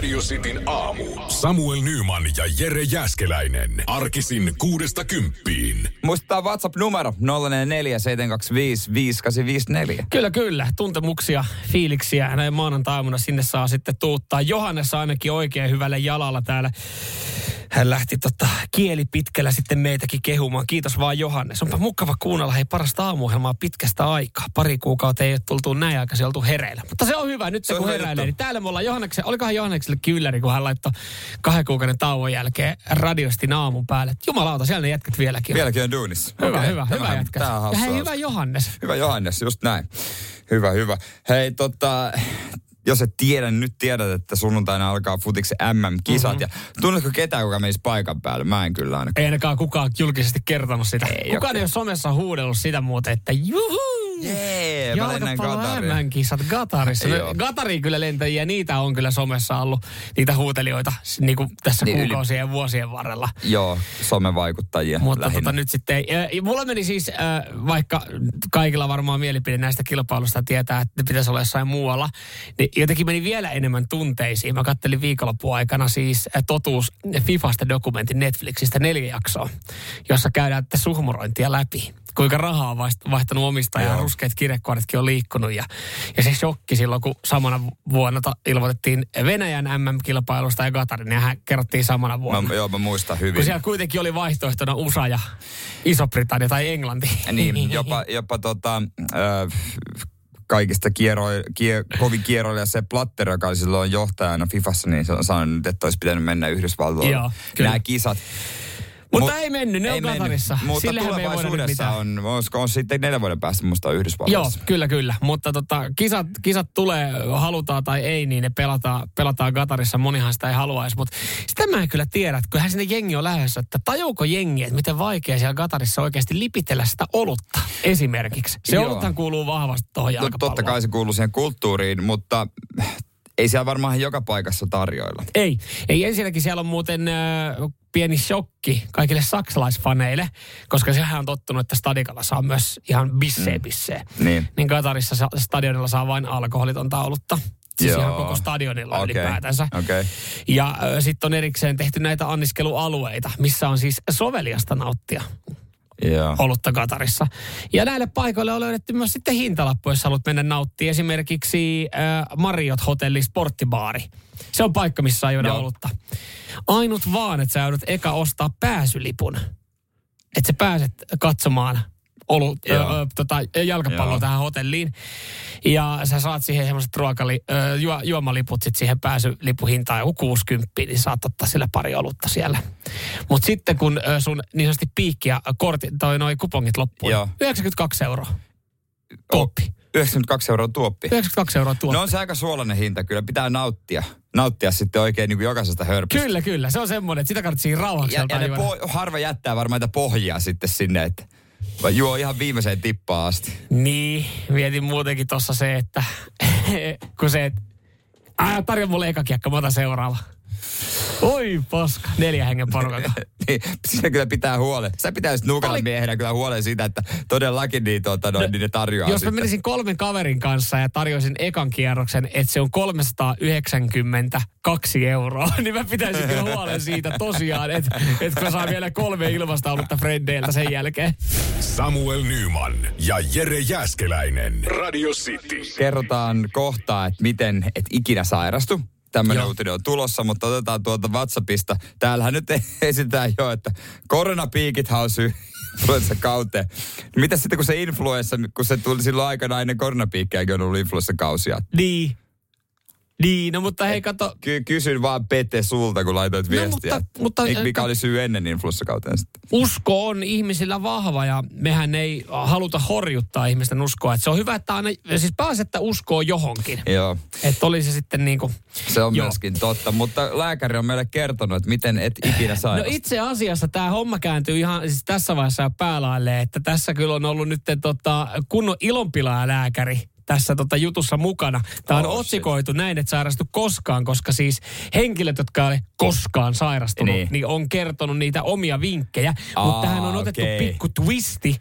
Radio Cityn aamu. Samuel Nyman ja Jere Jäskeläinen. Arkisin kuudesta kymppiin. Muistetaan WhatsApp-numero 0447255854. Kyllä, kyllä. Tuntemuksia, fiiliksiä näin maanantaimuna sinne saa sitten tuuttaa. Johannes ainakin oikein hyvälle jalalla täällä. Hän lähti tota, kieli pitkällä sitten meitäkin kehumaan. Kiitos vaan Johannes. Onpa mukava kuunnella hei parasta aamuohjelmaa pitkästä aikaa. Pari kuukautta ei ole tultu näin aikaisin oltu hereillä. Mutta se on hyvä. Nyt se, Se kun hyvä heräilee, niin täällä me ollaan Johanneksen, olikohan Johannekselle kylläri, kun hän laittoi kahden kuukauden tauon jälkeen radiosti aamun päälle. Jumalauta, siellä ne jätkät vieläkin. Vieläkin on duunissa. Hyvä, Okei, hyvä, hyvä tämähän- jätkä. tää on Ja hei, hyvä Johannes. Hyvä Johannes, just näin. Hyvä, hyvä. Hei, tota, jos et tiedä, niin nyt tiedät, että sunnuntaina alkaa futiksen MM-kisat. Mhm. Mm-hmm. Ja tunnetko ketään, joka menisi paikan päälle? Mä en kyllä ainakaan. Ei ainakaan kukaan julkisesti kertonut sitä. Ei kukaan oo- ei ole somessa huudellut sitä muuten, että juhu! Jee, mä lennän. MM-kisat Gatarissa. Joo. Gatariin kyllä lentäjiä, niitä on kyllä somessa ollut, niitä huutelijoita niin kuin tässä Niin, niin, yli- kuukausien ja vuosien varrella. Joo, somevaikuttajia Mutta lähinnä. tota, nyt sitten. Äh, mulla meni siis, äh, vaikka kaikilla varmaan mielipide näistä kilpailusta tietää, että ne pitäisi olla jossain muualla, niin jotenkin meni vielä enemmän tunteisiin. Mä kattelin viikonloppuun aikana siis äh, totuus Fifasta dokumentin Netflixistä neljä jaksoa, jossa käydään tätä suhmurointia läpi. Kuinka rahaa on vaihtanut omistajaa, Joo. ruskeat kirjekuoretkin on liikkunut. Ja, ja se shokki silloin, kun samana vuonna ta- ilmoitettiin Venäjän MM-kilpailusta ja Gatarin, niin hän kerrottiin samana vuonna. Mä, joo, mä muistan hyvin. Kun siellä kuitenkin oli vaihtoehtona USA ja Iso-Britannia tai Englanti. Niin, jopa, jopa tota, äh, kaikista kiero, kie, kovin kieroilla se Platter, joka oli silloin johtajana Fifassa, niin se on sanonut, että olisi pitänyt mennä Yhdysvaltoihin. Nämä kisat. Mutta Mut- ei mennyt, ne on Katarissa. Mutta ei nyt tulevaisuudessa on, olisiko on sitten neljän vuoden päästä musta Joo, Yhdysvalloissa. kyllä, kyllä. Mutta tota, kisat, kisat tulee, halutaan tai ei, niin ne pelataan, pelataan Katarissa. Monihan sitä ei haluaisi, mutta sitä mä en kyllä tiedä, että kyllähän sinne jengi on lähdössä, että tajuuko jengi, että miten vaikea siellä Katarissa oikeasti lipitellä sitä olutta esimerkiksi. Se Joo. oluthan kuuluu vahvasti tuohon No, totta kai se kuuluu siihen kulttuuriin, mutta ei siellä varmaan joka paikassa tarjoilla. Ei. Ei ensinnäkin siellä on muuten äh, pieni shokki kaikille saksalaisfaneille, koska sehän on tottunut, että stadikalla saa myös ihan bissee bissee. Niin. Niin Katarissa sa- stadionilla saa vain alkoholitonta olutta. Siis Joo. ihan koko stadionilla Okei, ylipäätänsä. okei. Ja äh, sitten on erikseen tehty näitä anniskelualueita, missä on siis soveliasta nauttia Joo. olutta Katarissa. Ja näille paikoille on löydetty myös sitten hintalappu, jos haluat mennä nauttia. Esimerkiksi äh, Marriott Hotelli Sporttibaari. Se on paikka, missä saa juoda Joo. olutta. Ainut vaan, että sä joudut eka ostaa pääsylipun. Että sä pääset katsomaan olut, ö, ö, tota, jalkapalloa Joo. tähän hotelliin. Ja sä saat siihen semmoiset ruokali, ö, juo, juomaliput sit siihen pääsylipuhintaan joku 60, niin saat ottaa sillä pari olutta siellä. Mutta sitten kun ö, sun niin sanotusti piikki ja kortti, toi noi kupongit loppuu, Joo. 92 euroa. Tuoppi. 92 euroa tuoppi. 92 euroa tuoppi. No on se aika suolainen hinta, kyllä pitää nauttia. Nauttia sitten oikein niin kuin jokaisesta hörpistä. Kyllä, kyllä. Se on semmoinen, että sitä kannattaa siinä rauhaksi Ja, ja ne po- harva jättää varmaan niitä pohjia sitten sinne, että vai juo ihan viimeiseen tippaan asti. Niin, mietin muutenkin tuossa se, että kun se, että Ää, tarjo mulle eka kiekka, mä otan seuraava. Oi paska, neljä hengen porukalta. niin, siinä kyllä pitää huolen. Sä pitäisi nuukalla Oli- miehenä kyllä huolen siitä, että todellakin niin, tuota, noin, niin ne tarjoaa Jos mä sitten. menisin kolmen kaverin kanssa ja tarjoisin ekan kierroksen, että se on 392 euroa, niin mä pitäisin kyllä huolen siitä tosiaan, että, että mä saan vielä kolme ilmasta olutta frendeiltä sen jälkeen. Samuel Nyman ja Jere Jäskeläinen. Radio City. Kerrotaan kohtaa, että miten et ikinä sairastu. Tämmöinen uutinen on tulossa, mutta otetaan tuolta WhatsAppista. Täällähän nyt esitetään jo, että koronapiikithän on syy influenssakauteen. Mitä sitten kun se influenssa, kun se tuli silloin aikana ennen koronapiikkiäkin on ollut influenssakausia. Niin. Niin, no mutta hei kato, Ky- kysyn vaan Pete sulta, kun laitoit No, viestiä. mutta- mutta- Mik- mikä oli syy ennen influenssakauteen sitten? usko on ihmisillä vahva ja mehän ei haluta horjuttaa ihmisten uskoa. Et se on hyvä, että aina, siis pääsi, että uskoo johonkin. Joo, Että oli se sitten niin kuin, se on Joo. myöskin totta. Mutta lääkäri on meille kertonut, että miten et ikinä No sairastu. itse asiassa tämä homma kääntyy ihan siis tässä vaiheessa päälaille, että tässä kyllä on ollut nyt tota, kunnon ilonpilaajalääkäri tässä tota jutussa mukana. Tämä on Oh, shit. otsikoitu näin, että sairastu koskaan, koska siis henkilöt, jotka ei ole koskaan sairastunut, Niin. niin, niin on kertonut niitä omia vinkkejä. Aa, Mutta tähän on otettu okei. pikku twisti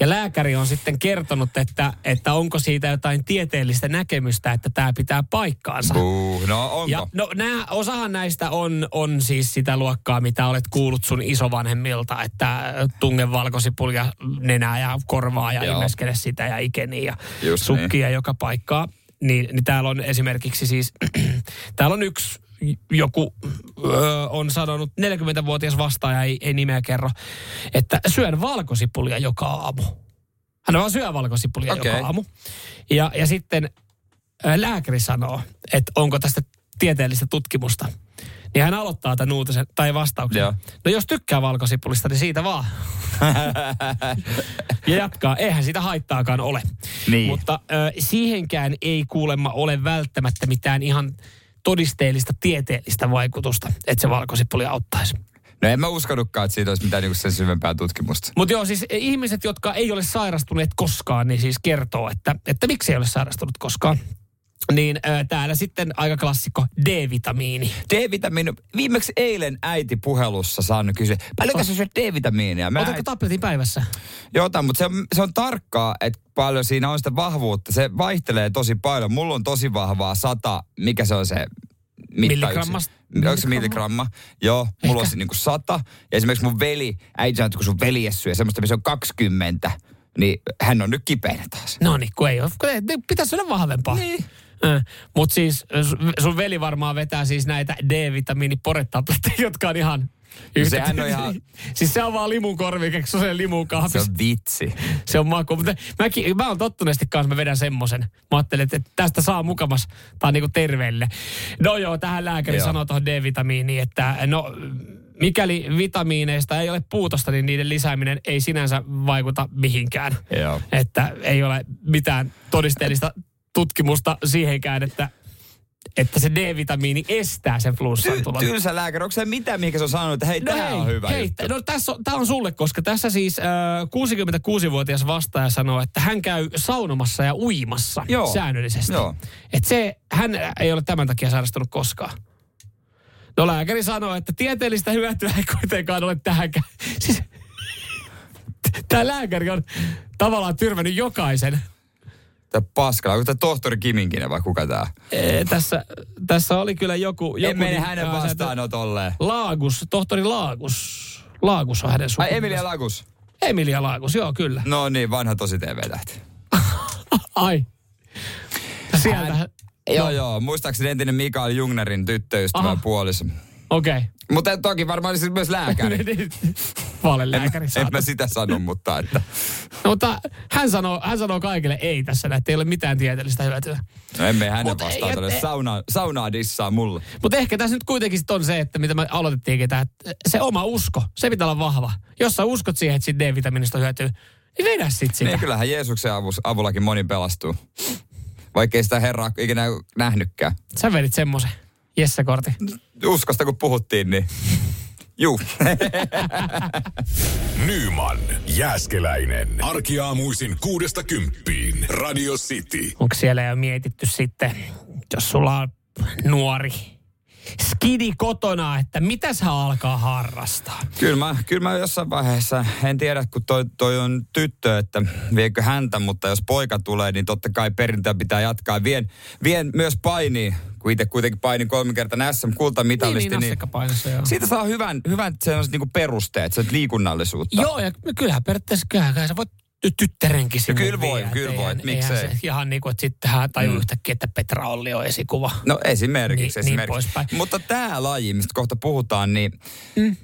ja lääkäri on sitten kertonut, että, että onko siitä jotain tieteellistä näkemystä, että tämä pitää paikkaansa. Buu, no onko? Ja no nää, osahan näistä on, on siis sitä luokkaa, mitä olet kuullut sun isovanhemmilta, että tunge valkosipulia nenää ja korvaa ja Joo. imeskele sitä ja ikeni ja Just sukkia joka paikkaa. Niin, niin täällä on esimerkiksi siis, täällä on yksi joku öö, on sanonut, 40-vuotias vastaaja ei, ei nimeä kerro, että syön valkosipulia joka aamu. Hän vaan syö valkosipulia Okei. joka aamu. Ja, ja sitten lääkäri sanoo, että onko tästä tieteellistä tutkimusta. Niin hän aloittaa tämän uutisen tai vastauksen. Joo. No jos tykkää valkosipulista, niin siitä vaan. ja jatkaa. Eihän sitä haittaakaan ole. Niin. Mutta ö, siihenkään ei kuulemma ole välttämättä mitään ihan todisteellista tieteellistä vaikutusta, että se valkosipuli auttaisi. No en mä uskonutkaan, että siitä olisi mitään niinku sen syvempää tutkimusta. Mutta joo, siis ihmiset, jotka ei ole sairastuneet koskaan, niin siis kertoo, että, että miksi ei ole sairastunut koskaan. Niin äh, täällä sitten aika klassikko D-vitamiini. D-vitamiini. Viimeksi eilen äiti puhelussa saanut kysyä, paljonko sä syöt D-vitamiinia? Mä Otatko tabletin päivässä? Joo, mutta se on, se on tarkkaa, että paljon siinä on sitä vahvuutta. Se vaihtelee tosi paljon. Mulla on tosi vahvaa sata, mikä se on se mittayksi? Milligrammas- Onko se milligramma? Joo, mulla on se niinku sata. Ja esimerkiksi mun veli, äiti sanoi, että kun sun veljes syö semmoista, missä on 20, niin hän on nyt kipeänä taas. No niin, kun ei ole. Kun ei, niin pitäisi olla vahvempaa. Niin. Mutta siis sun- veli varmaan vetää siis näitä D-vitamiini-poretabletteja, jotka on ihan... yhtä- sehän on ihan- siis se on vaan limun korvikeksi, se on se limun Se kahvissa. on vitsi. Se on maku. Mutta mäkin, mä oon tottuneesti kanssa, mä vedän semmosen. Mä ajattelin, että tästä saa mukamas, tää on niinku terveelle. No joo, tähän lääkäri Joo. sanoo tuohon D-vitamiiniin, että no mikäli vitamiineista ei ole puutosta, niin niiden lisääminen ei sinänsä vaikuta mihinkään. Joo. Että ei ole mitään todisteellista tutkimusta siihenkään, että, että se D-vitamiini estää sen flunssan Ty- tulon. tylsä lääkäri, onko se mitään, mihin se on sanonut, että hei, no tämä on hyvä hei, juttu. no tässä on, tää on sulle, koska tässä siis äh, 66-vuotias vastaaja sanoo, että hän käy saunomassa ja uimassa Joo. säännöllisesti. Joo. Että se, hän ei ole tämän takia sairastunut koskaan. No lääkäri sanoo, että tieteellistä hyötyä ei kuitenkaan ole tähänkään. Siis, tämä lääkäri on tavallaan tyrmännyt jokaisen. Tää paskala, onko tämä tohtori Kiminkinen vai kuka tää? Ee, tässä, tässä oli kyllä joku... joku En mene hänen vastaanotolleen. Laagus, tohtori Laagus. Laagus on hänen Ai sukunimi. Emilia Lagus. Emilia Laagus, joo kyllä. No niin, vanha tosi TV-tähti. Ai. Sieltä. Joo, joo. Muistaakseni entinen Mikael Jungnerin tyttöystävä Aha. puoliso. Okei. Mutta toki varmaan siis myös lääkäri. Valelääkäri en saat. mä sitä sano, mutta että... No, mutta hän sanoo, hän sanoo kaikille ei tässä, että ei ole mitään tieteellistä hyötyä. No emme hänen Mut vastaan ei- tuonne ei- sauna, saunaa dissaa mulle. Mutta ehkä tässä nyt kuitenkin sit on se, että mitä me aloitettiinkin, että se oma usko, se pitää olla vahva. Jos sä uskot siihen, että siitä D-vitamiinista hyötyy, niin vedä sit sitä. Niin kyllähän Jeesuksen avus, avullakin moni pelastuu. Vaikka ei sitä herraa ikinä nähnytkään. Sä vedit semmoisen Jesse-kortin. Uskosta kun puhuttiin, niin... Juu. Nyman, Jääskeläinen. Arkiaamuisin kuudesta kymppiin. Radio City. Onko siellä jo mietitty sitten, jos sulla on nuori skidi kotona, että mitä sä alkaa harrastaa? Kyllä mä, kyllä mä jossain vaiheessa, en tiedä kun toi, toi on tyttö, että viekö häntä, mutta jos poika tulee, niin totta kai perintöä pitää jatkaa. Vien, vien myös painiin, kun itse kuitenkin painin kolme kertaa SM-kultamitalisti, niin, niin, niin, joo. siitä saa hyvän, hyvän sellaiset niinku perusteet, se liikunnallisuutta. Joo, ja kyllähän periaatteessa kyllähän, sä voit ty- tyttärenkin sinne kyllä voi, viedä, kyllä voi, miksei. se ihan niin kuin, että sitten hän tajuu mm. yhtäkkiä, että Petra Olli on esikuva. No esimerkiksi, Niin- niin esimerkiksi. poispäin. Mutta tämä laji, mistä kohta puhutaan, niin mm.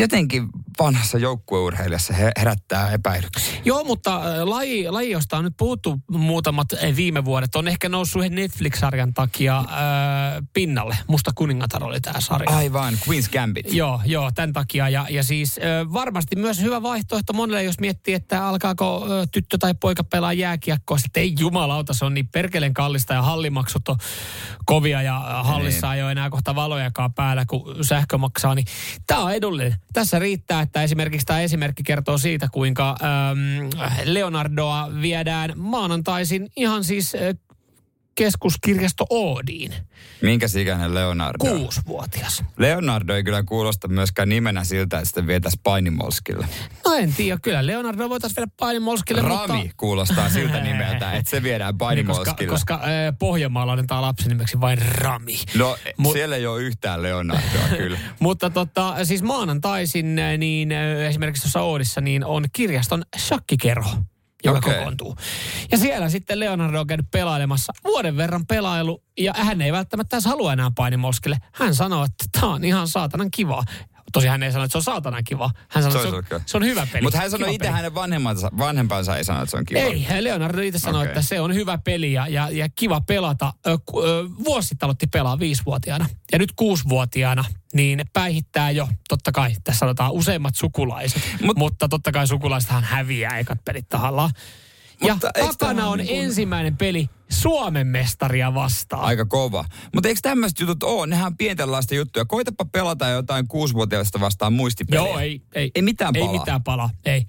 Jotenkin vanhassa joukkueurheilijassa he- herättää epäilyksiä. Joo, mutta äh, laji, laji, josta on nyt puhuttu muutamat äh, viime vuodet, on ehkä noussut Netflix-sarjan takia äh, pinnalle. Musta kuningatar oli tämä sarja. Aivan, Queen's Gambit. Joo, joo, tämän takia. Ja, ja siis ö, varmasti myös hyvä vaihtoehto monelle, jos miettii, että alkaako ö, tyttö tai poika pelaa jääkiekkoa. Sitten ei jumalauta, se on niin perkeleen kallista ja hallimaksut on kovia ja hallissa Niin. ei ole enää kohta valojakaan päällä, kun sähkö maksaa. Niin tämä on edullinen. Tässä riittää, että esimerkiksi tämä esimerkki kertoo siitä, kuinka äm, Leonardoa viedään maanantaisin ihan siis ö, keskuskirjasto Oodiin. Minkä ikäinen Leonardo? on? Kuusivuotias. Leonardo ei kyllä kuulosta myöskään nimenä siltä, että sitä vietäisi painimolskille. No en tiedä, kyllä Leonardo voitaisiin viedä painimolskille, Rami mutta... kuulostaa siltä nimeltä, että se viedään Niin, koska, painimolskille. koska äh, Pohjanmaalla annetaan lapsenimeksi vain Rami. No, Mut- siellä ei ole yhtään Leonardoa kyllä. Mutta tota, siis maanantaisin niin esimerkiksi tuossa Oodissa niin on kirjaston shakkikerho, joka Okei. kokoontuu. Ja siellä sitten Leonardo on käynyt pelailemassa vuoden verran pelailu ja hän ei välttämättä edes halua enää painimoskille. Hän sanoo, että tämä on ihan saatanan kiva. Tosi hän ei sano, että se on saatanan kiva. Hän sanoo, Se että se on, okei. se on hyvä peli. Mutta hän sanoi itse peli. hänen vanhempansa, vanhempansa ei sano, että se on kiva. Ei, Leonardo itse sanoi, Okei. että se on hyvä peli ja, ja, ja kiva pelata. Ö, ö, Vuosi sitten aloitti pelaa viisivuotiaana ja nyt kuusivuotiaana, niin päihittää jo, totta kai, tässä sanotaan useimmat sukulaiset, Mut, Mut- mutta totta kai sukulaisethan häviää ekat pelit tahallaan. Ja takana on niin kuin- ensimmäinen peli Suomen mestaria vastaan. Aika kova. Mutta eikö tämmöiset jutut ole? Nehän on pienten lasten juttuja. Koitapa pelata jotain kuusivuotiaista vastaan muistipeliä. Joo, ei, ei. Ei mitään Ei palaa. mitään palaa, ei.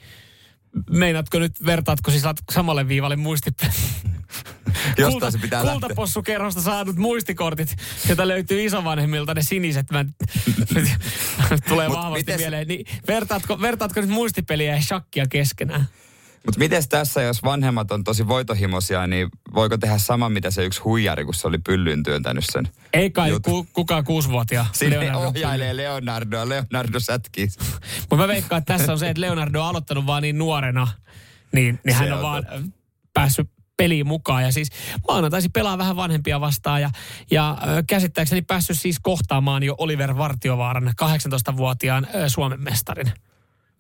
Meinaatko nyt, vertaatko siis samalle viivalle muistipeli? Jostain se pitää. Kultapossukerhosta saadut muistikortit, joita löytyy isovanhemmilta, ne siniset. Mä, tulee Mut vahvasti mites- mieleen. Niin, vertaatko, vertaatko nyt muistipeliä ja shakkia keskenään? Mutta miten tässä, jos vanhemmat on tosi voitohimoisia, niin voiko tehdä sama, mitä se yksi huijari, kun se oli pyllyyn työntänyt sen? Ei kai ku, kukaan kuusivuotia. Sinne Leonardo ohjailee Leonardoa, Leonardo sätkii. Mutta mä veikkaan, että tässä on se, että Leonardo on aloittanut vaan niin nuorena, niin, niin hän on, on vaan totta. päässyt peliin mukaan. Ja siis maanantaisi pelaa vähän vanhempia vastaan ja, ja käsittääkseni päässyt siis kohtaamaan jo Oliver Vartiovaaran 18-vuotiaan ö, Suomen mestarin.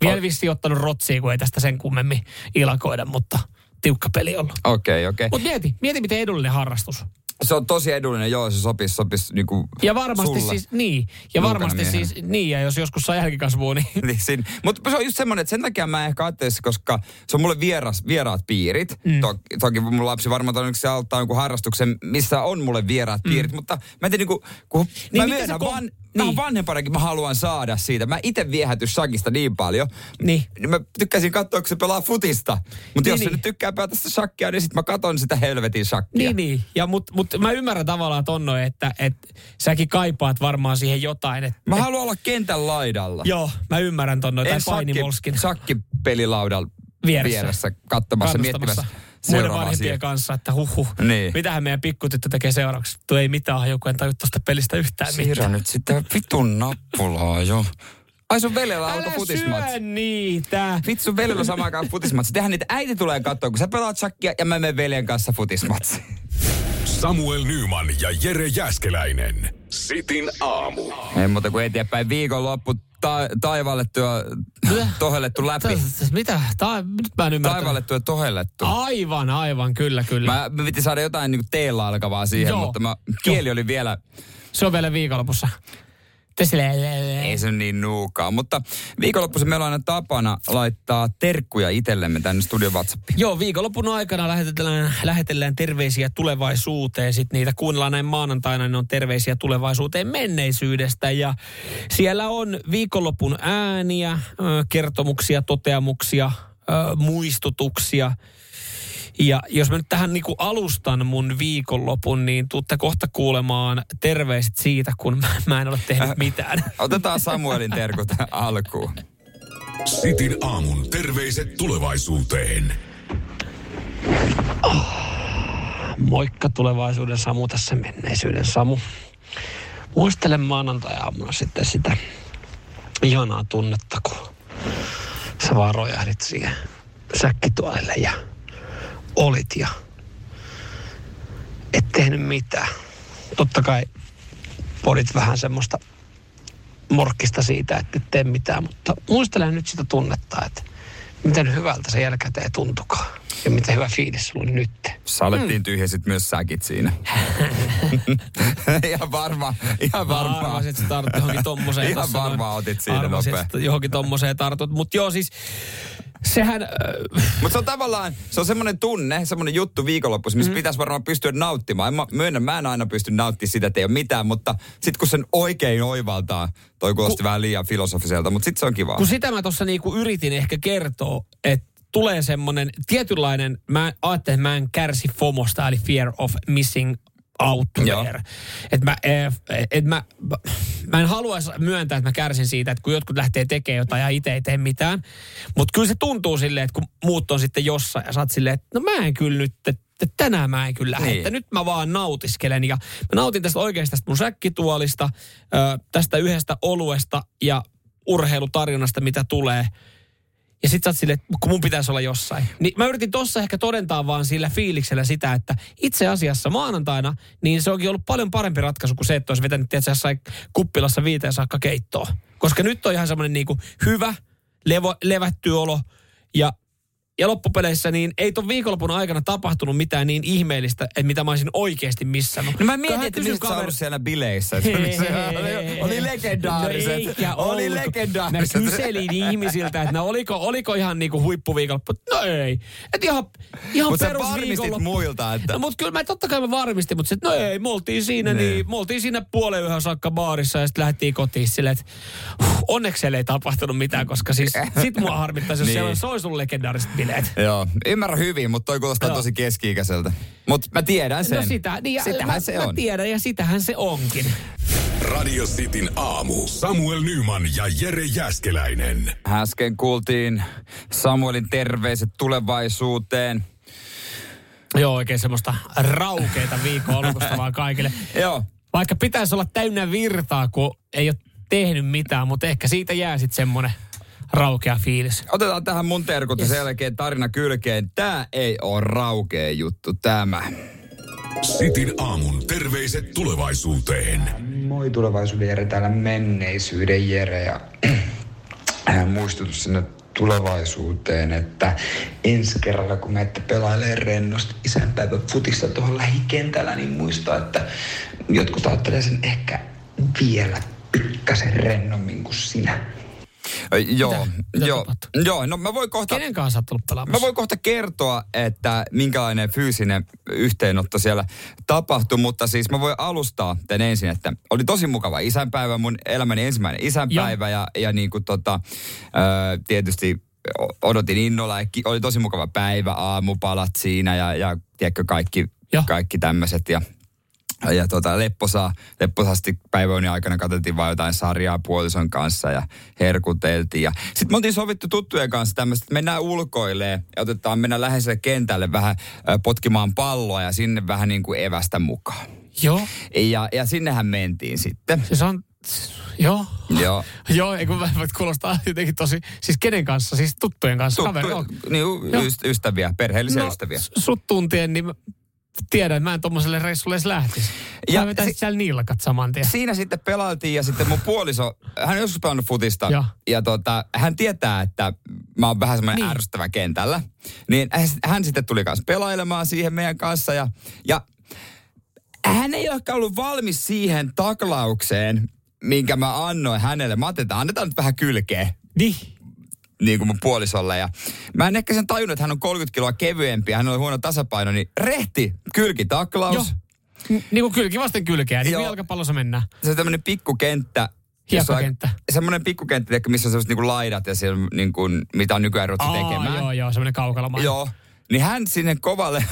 Vielä vissi ottanut rotsiin, kun ei tästä sen kummemmin ilakoida, mutta tiukka peli ollut. Okei, okei. Mutta mieti, mieti miten edullinen harrastus. Se on tosi edullinen, joo, se sopisi, sopisi niinku Ja varmasti sulle. siis, niin, ja varmasti miehenä. siis, niin, ja jos joskus saa jälkikasvua, niin niin Mutta se on just semmoinen, että sen takia mä ehkä ajattelisin, koska se on mulle vieras, vieraat piirit. Mm. To, toki mun lapsi varmaan todennäköisesti aloittaa jonkun harrastuksen, missä on mulle vieraat mm. piirit, mutta mä en tiedä, niinku, kun Niin mä myönnän, sä ko- van, niin. niin. vanhempanakin mä haluan saada siitä. Mä itse viehätyn shakista niin paljon. Niin. Mä tykkäsin katsoa, kun se pelaa futista. Mutta Niin, jos se niin. nyt tykkää pelata sitä shakkia, niin sit mä katon sitä helvetin shakkia. Niin, niin. Ja mut, mut mä ymmärrän tavallaan tonno, että, että säkin kaipaat varmaan siihen jotain. Että, Mä haluan olla kentän laidalla. Joo, mä ymmärrän tonno. Tai En painimolskin sakkipelilaudalla Vieressä. vieressä katsomassa, miettimässä muiden vanhempien kanssa, että huhhuh. Niin. Mitähän meidän pikkutyttö tekee seuraavaksi? Tuo ei mitään, joku en taju tosta pelistä yhtään Siirrä mitään. nyt sitä vitun nappulaa jo. Ai sun veljellä alkoi Älä futismatsi. niitä. Vittu sun veljellä on samaan aikaan futismatsi. Tehän niitä äiti tulee katsoa, kun sä pelaat shakkia ja mä menen veljen kanssa futismatsi. Samuel Nyman ja Jere Jäskeläinen. Sitin aamu. Ei muuta kuin eteenpäin viikonloppu ta- taivallettu ja tohellettu läpi. Täs- Mitä? Tää, nyt mä en ymmärrä. Taivallettu ja tohellettu. Aivan, aivan, kyllä, kyllä. Mä, mä piti saada jotain niin teellä alkavaa siihen, Joo. mutta mä, kieli oli vielä, Se on vielä viikonlopussa. Ei se niin nuukaa. Mutta viikonloppuisin meillä on aina tapana laittaa terkkuja itsellemme tänne studion WhatsAppiin. Joo, viikonlopun aikana lähetellään, lähetellään terveisiä tulevaisuuteen. Sitten niitä kuunnellaan näin maanantaina, niin on terveisiä tulevaisuuteen menneisyydestä. Ja siellä on viikonlopun ääniä, kertomuksia, toteamuksia, muistutuksia. Ja jos mä nyt tähän niinku alustan mun viikonlopun, niin tuutte kohta kuulemaan terveiset siitä, kun mä, mä en ole tehnyt mitään. Otetaan Samuelin terkut alkuun. Sitin aamun terveiset tulevaisuuteen. Moikka tulevaisuuden Samu tässä menneisyyden Samu. Muistelen maanantai-aamuna sitten sitä ihanaa tunnetta, kun sä vaan rojahdit siihen säkkituolille ja olit ja et tehnyt mitään. Totta kai podit vähän semmoista morkkista siitä, että et tee mitään. Mutta muistelen nyt sitä tunnetta, että miten hyvältä se jälkikäteen tuntukaan. Ja miten hyvä fiilis sulla oli nyt. Salettiin mm. tyhjäsit myös säkit siinä. ihan varma, ihan varma. Arvasin, että sä tartut johonkin tommoseen. ihan varmaan otit siinä nopea. johonkin tommoseen tartut. Mutta joo siis, sehän... Äh... Mutta se on tavallaan, se on semmoinen tunne, semmoinen juttu viikonloppuisin, missä mm. pitäisi varmaan pystyä nauttimaan. En mä, myönnän, mä en aina pysty nauttimaan sitä, että ei ole mitään, mutta sitten kun sen oikein oivaltaa, toi kuulosti kun, vähän liian filosofiselta, mutta sitten se on kiva. Kun sitä mä tuossa niinku yritin ehkä kertoa, että tulee semmoinen tietynlainen, mä ajattelin, että mä en kärsi FOMosta, eli fear of missing out there. Että mä, eh, et mä, mä en haluaisi myöntää, että mä kärsin siitä, että kun jotkut lähtee tekemään jotain ja itse ei tee mitään. Mutta kyllä se tuntuu silleen, että kun muut on sitten jossain ja sä oot silleen, että no mä en kyllä nyt, että tänään mä en kyllä lähde. Niin. Että nyt mä vaan nautiskelen ja mä nautin tästä oikeasta tästä mun säkkituolista, tästä yhdestä oluesta ja urheilutarjonnasta, mitä tulee – ja sit sä oot silleen, kun mun pitäisi olla jossain. Niin mä yritin tossa ehkä todentaa vaan sillä fiiliksellä sitä, että itse asiassa maanantaina, niin se onkin ollut paljon parempi ratkaisu kuin se, että olisi vetänyt tietysti jossain kuppilassa viiteen saakka keittoa. Koska nyt on ihan semmoinen niin hyvä, levo, levätty olo ja ja loppupeleissä niin ei ton viikonlopun aikana tapahtunut mitään niin ihmeellistä, että mitä mä olisin oikeasti missannut. No mä mietin, että missä kaver... ollut siellä bileissä. Että hei, hei, hei, oli legendaariset. No oli legendaariset. Mä kyselin ihmisiltä, että no oliko, oliko ihan niinku huippuviikonloppu. No ei. Että ihan, ihan Mutta sä varmistit muilta, että... No mutta kyllä mä totta kai mä varmistin, mutta sit, no ei, me oltiin siinä, niin. niin me oltiin siinä puolen yhden saakka baarissa ja sitten lähdettiin kotiin silleen, että onneksi ei tapahtunut mitään, koska siis sit mua harmittaisi, jos niin. siellä olisi ollut legendaariset bileet bileet. Joo, ymmärrän hyvin, mutta toi kuulostaa Joo. tosi keski-ikäiseltä. Mutta mä tiedän sen. No sitä, niin sitähän mä, se on. Mä tiedän ja sitähän se onkin. Radio Cityn aamu. Samuel Nyman ja Jere Jäskeläinen. Äsken kuultiin Samuelin terveiset tulevaisuuteen. Joo, oikein semmoista raukeita viikon vaan kaikille. Joo. Vaikka pitäisi olla täynnä virtaa, kun ei ole tehnyt mitään, mutta ehkä siitä jää sitten semmoinen raukea fiilis. Otetaan tähän mun terkut yes. selkeä tarina kylkeen. Tää ei ole raukea juttu, tämä. Sitin aamun terveiset tulevaisuuteen. Moi tulevaisuuden Jere, täällä menneisyyden Jere ja muistutus sinne tulevaisuuteen, että ensi kerralla kun menette pelailee rennosti isänpäivä futista tuohon lähikentällä, niin muista, että jotkut ajattelee sen ehkä vielä pikkasen rennommin kuin sinä. Joo, Mitä? joo, joo, no mä voin kohta... Kenen kanssa olet tullut pelaamassa? Mä voin kohta kertoa, että minkälainen fyysinen yhteenotto siellä tapahtui, mutta siis mä voin alustaa tämän ensin, että oli tosi mukava isänpäivä, mun elämäni ensimmäinen isänpäivä ja, ja, ja niin kuin tota, tietysti odotin innolla, oli tosi mukava päivä, aamupalat siinä ja, ja tiedätkö, kaikki, kaikki tämmöiset ja ja tota, lepposa, lepposasti päiväunin aikana katseltiin vain jotain sarjaa puolison kanssa ja herkuteltiin. Ja sitten me oltiin sovittu tuttujen kanssa tämmöistä, että mennään ulkoilee ja otetaan mennä läheiselle kentälle vähän potkimaan palloa ja sinne vähän niin kuin evästä mukaan. Joo. Ja, ja sinnehän mentiin sitten. Se on, joo. Joo. joo, eikö mä kuulostaa jotenkin tosi, siis kenen kanssa, siis tuttujen kanssa, Tuttu, kaveri, niin, ystäviä, perheellisiä no, ystäviä. Sut tuntien, niin tiedän, että mä en tuommoiselle reissulle edes lähtisi. Ja mä si- siellä niillakat saman tien. Siinä sitten pelailtiin ja sitten mun puoliso, hän on joskus pelannut futista. Ja, ja tota, hän tietää, että mä oon vähän semmoinen niin. ärsyttävä kentällä. Niin hän sitten tuli kanssa pelailemaan siihen meidän kanssa ja, ja hän ei ehkä ollut valmis siihen taklaukseen, minkä mä annoin hänelle. Mä ajattelin, että annetaan nyt vähän kylkeä. Niin niin kuin mun puolisolle. Ja mä en ehkä sen tajunnut, että hän on 30 kiloa kevyempi ja hän oli huono tasapaino, niin rehti kylkitaklaus. Joo. Niin kuin kylki vasten kylkeä, niin kuin jalkapallossa mennään. Se on tämmöinen pikkukenttä, Hiekkakenttä. Semmoinen pikkukenttä, missä on semmoiset niinku laidat ja siellä niin kuin, mitä on nykyään ruvettu tekemään. Joo, joo, semmoinen kaukaloma. Joo. Niin hän sinne kovalle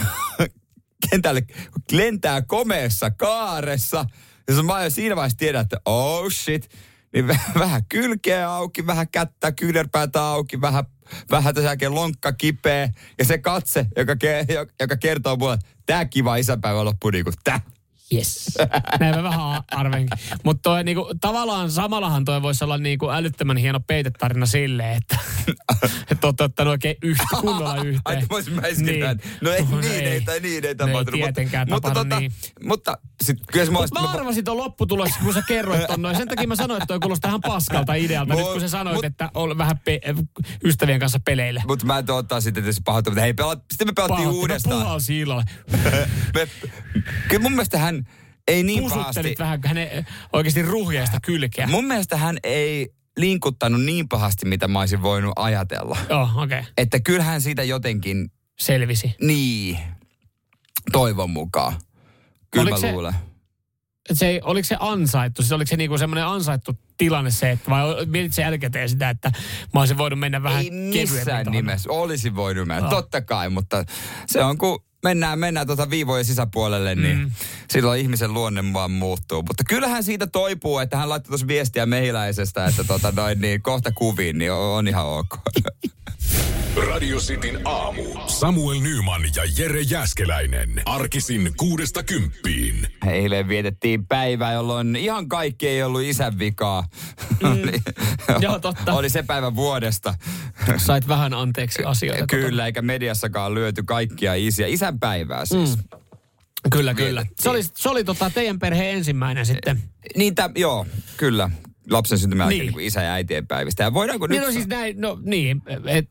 kentälle lentää komeessa kaaressa. Ja mä siinä vaiheessa tiedän, että oh shit, niin vähän kylkeä auki, vähän kättä, kyynärpäätä auki, vähän, vähän tässä lonkka kipeä. Ja se katse, joka, ke, joka kertoo mulle, että tämä kiva isäpäivä loppui niin kuin tämä. Yes. Näin mä vähän arvenkin. Mutta niinku, tavallaan samallahan toi voisi olla niinku älyttömän hieno peitetarina silleen, että et olette ottanut oikein yhtä, kunnolla yhteen. Ai, mä äsken Niin. niin. No ei, No niin, ei. ei, tai niin ei No ei tapahtunut. tietenkään mutta, tapahdu mutta, niin. tota, mutta sit, kyllä mua... Mutta mä arvasin tuon lopputulos, kun sä kerroit ton noin. Sen takia mä sanoin, että toi kuulostaa ihan paskalta idealta. Nyt Mut- kun sä sanoit, mut- että on vähän pe- ystävien kanssa peleille. Mutta mä en ottaa sitten tietysti pahoittaa, mutta hei, pela, sitten me pelattiin mä uudestaan. puhalsin illalla. me, kyllä mun mielestä hän ei niin pahasti... Vähän hänen oikeasti ruhjeista kylkeä. Mun mielestä hän ei linkuttanut niin pahasti, mitä mä olisin voinut ajatella. Joo, okei. Okay. Että kyllähän siitä jotenkin, Selvisi. niin, toivon mukaan. Kyllä Oliko mä se- luulen. Se, ei- oliko se ansaittu? Siis oliko se niinku semmoinen ansaittu tilanne se, että vai mietit se jälkikäteen sitä, että mä olisin voinut mennä vähän Ei missään nimessä. Olisi voinut mennä, Ah. totta kai, mutta se on kun mennään, mennään tuota viivojen sisäpuolelle, niin Mm. silloin ihmisen luonne vaan muuttuu. Mutta kyllähän siitä toipuu, että hän laittoi tuossa viestiä mehiläisestä, että tota noin, niin kohta kuviin, niin on, on ihan ok. Radio Cityn aamu. Samuel Nyman ja Jere Jäskeläinen. Arkisin kuudesta kymppiin. Eilen vietettiin päivää, jolloin ihan kaikki ei ollut isän vikaa. Oli- Mm. Joo, totta. Oli se päivä vuodesta. Sait vähän anteeksi asioita. Kyllä, eikä mediassakaan lyöty kaikkia isiä. Isän päivää siis. Mm. Kyllä, kyllä. Vietettiin. Se oli, se oli tota teidän perheen ensimmäinen sitten. Niin, tä, joo, kyllä. Lapsen syntymän Niin. niin. niin isä ja äitien päivistä. Ja voidaanko Niin nyt... no siis näin, no niin, et,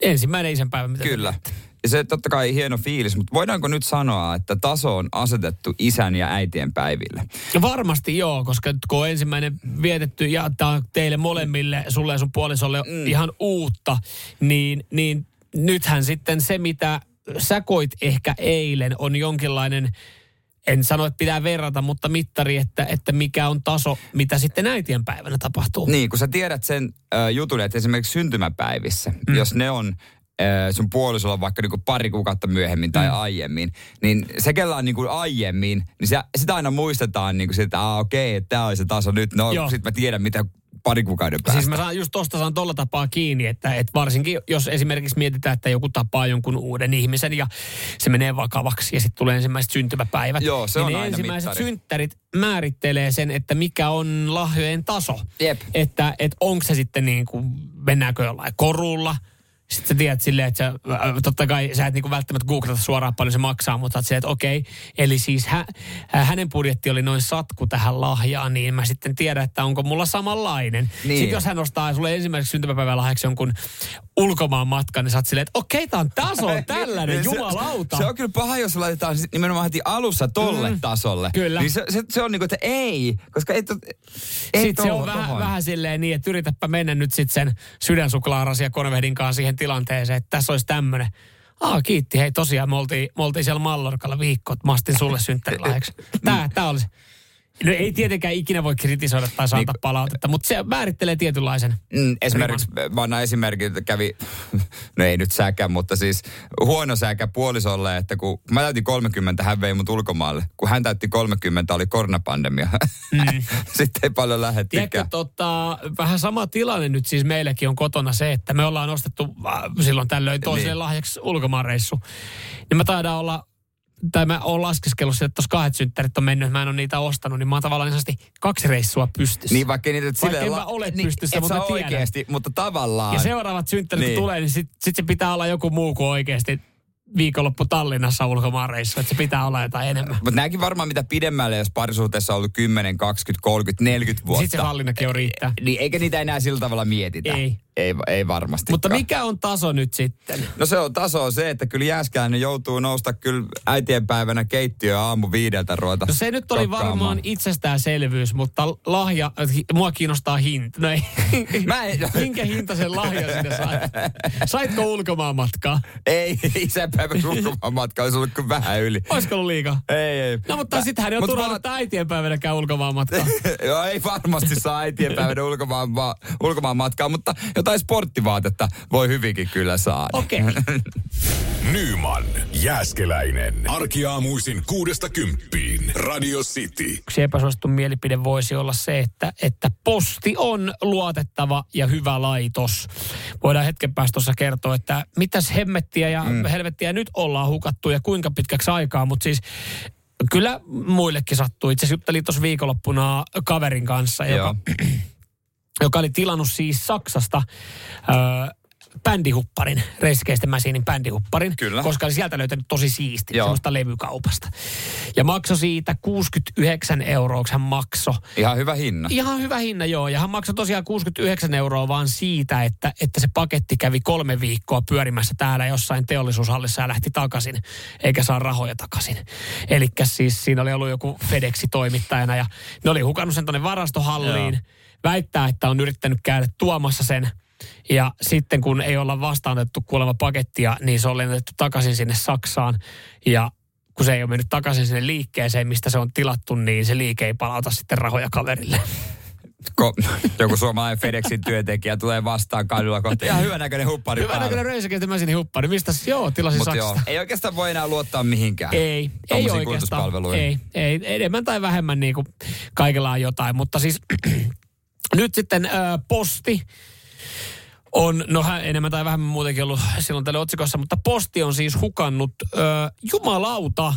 ensimmäinen isänpäivä. Mitä Kyllä. te Ja se totta kai hieno fiilis, mutta voidaanko nyt sanoa, että taso on asetettu isän ja äitien päiville? Ja varmasti joo, koska nyt kun on ensimmäinen vietetty ja tämä on teille molemmille, sulle ja sun puolisolle mm. ihan uutta, niin, niin nythän sitten se, mitä sä koit ehkä eilen, on jonkinlainen, en sano, että pitää verrata, mutta mittari, että, että mikä on taso, mitä sitten äitien päivänä tapahtuu. Niin, kun sä tiedät sen äh, jutun, että esimerkiksi syntymäpäivissä, mm. jos ne on äh, sun puolisolla vaikka niinku pari kuukautta myöhemmin tai mm. aiemmin, niin se, kellä on niinku aiemmin, niin se, sitä aina muistetaan niinku sitä, että okei, että tämä on se taso nyt. No, Joo. sit mä tiedän, mitä pari kuukauden päästä. Siis mä saan, just tosta saan tolla tapaa kiinni, että, että varsinkin jos esimerkiksi mietitään, että joku tapaa jonkun uuden ihmisen ja se menee vakavaksi ja sitten tulee ensimmäiset syntymäpäivät. Joo, se niin on ne aina ensimmäiset mittari. synttärit määrittelee sen, että mikä on lahjojen taso. Jep. Että, että onko se sitten niin kuin, mennäänkö jollain korulla, sitten sä tiedät silleen, että sä, äh, totta kai sä et niinku välttämättä googlata suoraan paljon se maksaa, mutta sä silleen, että okei, eli siis hä, äh, hänen budjetti oli noin satku tähän lahjaan, niin mä sitten tiedän, että onko mulla samanlainen. Niin. Sitten jos hän ostaa sulle ensimmäiseksi syntymäpäivän lahjaksi jonkun ulkomaan matkan, niin sä oot silleen, että okei, tää on taso on tällainen, Niin se- jumalauta. Se on kyllä paha, jos laitetaan sit nimenomaan heti alussa tolle Mm. tasolle. Kyllä. Niin se, se, se on niinku, että ei, koska ei, to, ei Sitten se on vähän, vähän silleen niin, että yritäpä mennä nyt sitten sen sydänsuklaarasia konvehdin kanssa siihen tilanteeseen, että tässä olisi tämmöinen. Aa, kiitti. Hei, tosiaan me oltiin, me oltiin siellä Mallorkalla viikko, että mä astin sulle synttärilahjaksi. Tää, tää olisi. No ei tietenkään ikinä voi kritisoida tai saada Niin, palautetta, mutta se määrittelee tietynlaisen. Mm, esimerkiksi, mä annan esimerkin, että kävi, no ei nyt säkä, mutta siis huono säkä puolisolle, että kun mä täytin 30, hän vei mut ulkomaalle. Kun hän täytti 30, oli koronapandemia. Mm. Sitten ei paljon Tiedätkö, lähettikään. tota, vähän sama tilanne nyt siis meilläkin on kotona se, että me ollaan ostettu äh, silloin tällöin toiselle Niin. niin. lahjaksi ulkomaanreissu. Niin mä taidaan olla, tai mä oon laskeskellut sitä, että tuossa kahdet synttärit on mennyt, mä en ole niitä ostanut, niin mä oon tavallaan niin kaksi reissua pystyssä. Niin vaikka niitä Vaikka la- mä ole niin, pystyssä, et mutta mä tiedän. oikeasti, mutta tavallaan. ja seuraavat synttärit Niin. tulee, niin sitten sit se pitää olla joku muu kuin oikeasti viikonloppu Tallinnassa ulkomaanreissu, että se pitää olla jotain enemmän. Mutta nämäkin varmaan mitä pidemmälle, jos parisuhteessa on ollut 10, 20, 30, 40 vuotta. Sitten se valinnakin on riittää. Niin eikä niitä enää sillä tavalla mietitä. Ei. Ei, ei varmasti. Mutta mikä on taso nyt sitten? No se on taso on se, että kyllä Jääskäläinen joutuu nousta kyllä äitienpäivänä keittiöön aamu viideltä ruveta No se nyt oli kokkaamaan. varmaan itsestäänselvyys, mutta lahja, mua kiinnostaa hinta. No ei. Mä en- Minkä hinta sen lahja sinne sait? Saitko ulkomaan matkaa? Ei, isänpäivän ulkomaan matka olisi ollut kyllä vähän yli. Olisiko ollut liikaa? Ei, ei. No mutta sittenhän ei ole turvannut, että äitienpäivänäkään ulkomaan matkaa. Joo, ei varmasti saa äitienpäivänä ulkomaan, ulkomaan matkaa, mutta jotain sporttivaatetta voi hyvinkin kyllä saada. Okei. Okay. Nyman, Jääskeläinen. Arkiaamuisin kuudesta kymppiin. Radio City. Yksi epäsuosittu mielipide voisi olla se, että, että posti on luotettava ja hyvä laitos. Voidaan hetken päästä tuossa kertoa, että mitäs hemmettiä ja mm. helvettiä nyt ollaan hukattu ja kuinka pitkäksi aikaa, mutta siis Kyllä muillekin sattuu. Itse asiassa juttelin tuossa viikonloppuna kaverin kanssa, joka, Joo. Joka oli tilannut siis Saksasta öö, bändihupparin, Reiskeisten Mäsinin bändihupparin. Kyllä. Koska oli sieltä löytänyt tosi siisti, Joo. semmoista levykaupasta. Ja maksoi siitä 69 euroa, hän maksoi. Ihan hyvä hinna. Ihan hyvä hinna, joo. Ja hän maksoi tosiaan 69 euroa vaan siitä, että, että se paketti kävi kolme viikkoa pyörimässä täällä jossain teollisuushallissa ja lähti takaisin, eikä saa rahoja takaisin. Eli siis siinä oli ollut joku FedExi toimittajana ja ne oli hukannut sen tuonne varastohalliin. Joo. Väittää, että on yrittänyt käydä tuomassa sen. Ja sitten kun ei olla vastaanotettu kuolema pakettia, niin se on lennetty takaisin sinne Saksaan. Ja kun se ei ole mennyt takaisin sinne liikkeeseen, mistä se on tilattu, niin se liike ei palauta sitten rahoja kaverille. Ko, joku suomalainen FedExin työntekijä tulee vastaan kadulla kohta. Ihan hyvän näköinen huppari Hyvä päällä. näköinen Reisikeistä Mäsinin huppari. Mistä joo, tilasin Mutta joo, ei oikeastaan voi enää luottaa mihinkään. Ei, ei oikeastaan. Ei, ei, enemmän tai vähemmän niin kuin kaikilla on jotain. Mutta siis nyt sitten ö, posti on, no enemmän tai vähemmän muutenkin ollut silloin tällä otsikossa, mutta posti on siis hukannut ö, jumalauta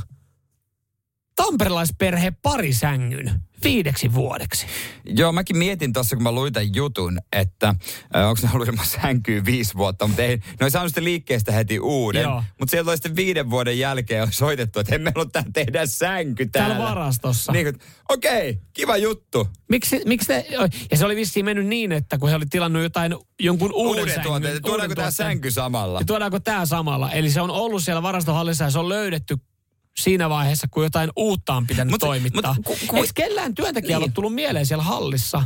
tamperelaisperhe parisängyn viideksi vuodeksi. Joo, mäkin mietin tuossa, kun mä luin tämän jutun, että äh, onko ne ollut ilman sänkyä viisi vuotta, mutta ei, ne oli saanut sitten liikkeestä heti uuden. Mutta sieltä oli sitten viiden vuoden jälkeen on soitettu, että emme ole täällä tehdä sänky täällä. Täällä varastossa. Niin, okei, okay, kiva juttu. Miksi, miksi te, ja se oli vissiin mennyt niin, että kun he oli tilannut jotain, jonkun uuden, Uuden, sängyn, tuotteen. Tuodaanko tämä sänky samalla? Ja tuodaanko tämä samalla? Eli se on ollut siellä varastohallissa ja se on löydetty siinä vaiheessa, kun jotain uutta on pitänyt Mut- toimittaa. mut ku- ku- Eikö kellään työntekijällä Niin. ole tullut mieleen siellä hallissa,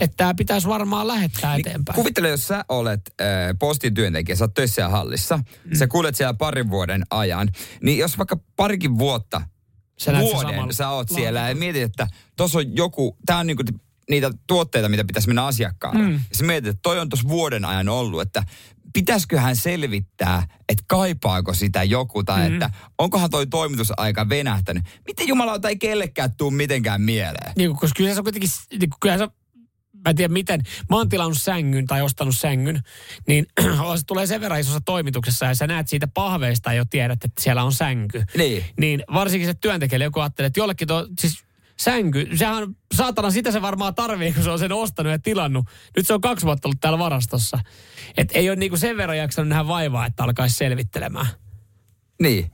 että tämä pitäisi varmaan lähettää eteenpäin? Kuvittele, jos sä olet äh, postin työntekijä, sä oot töissä hallissa, mm. sä kuljet siellä parin vuoden ajan, niin jos vaikka parikin vuotta, Sä vuoden sä oot siellä ja mietit, että tuossa on joku, tää on niinku niitä tuotteita, mitä pitäisi mennä asiakkaalle. Mm. Ja sä mietit, että toi on tuossa vuoden ajan ollut, että pitäisiköhän selvittää, että kaipaako sitä joku tai mm. että onkohan toi toimitusaika venähtänyt. Miten jumalauta ei kellekään tuu mitenkään mieleen? Niin koska kyllä se on kuitenkin, niin kyllä se, mä en tiedä miten, mä oon tilannut sängyn tai ostanut sängyn, niin se tulee sen verran isossa toimituksessa ja sä näet siitä pahveista ja jo tiedät, että siellä on sänky. Niin. Niin varsinkin se työntekijälle joku ajattelee, että jollekin tuo, siis sänky, sehän saatana sitä se varmaan tarvii, kun se on sen ostanut ja tilannut. Nyt se on kaksi vuotta ollut täällä varastossa. Et ei ole niinku sen verran jaksanut nähdä vaivaa, että alkaisi selvittelemään. Niin.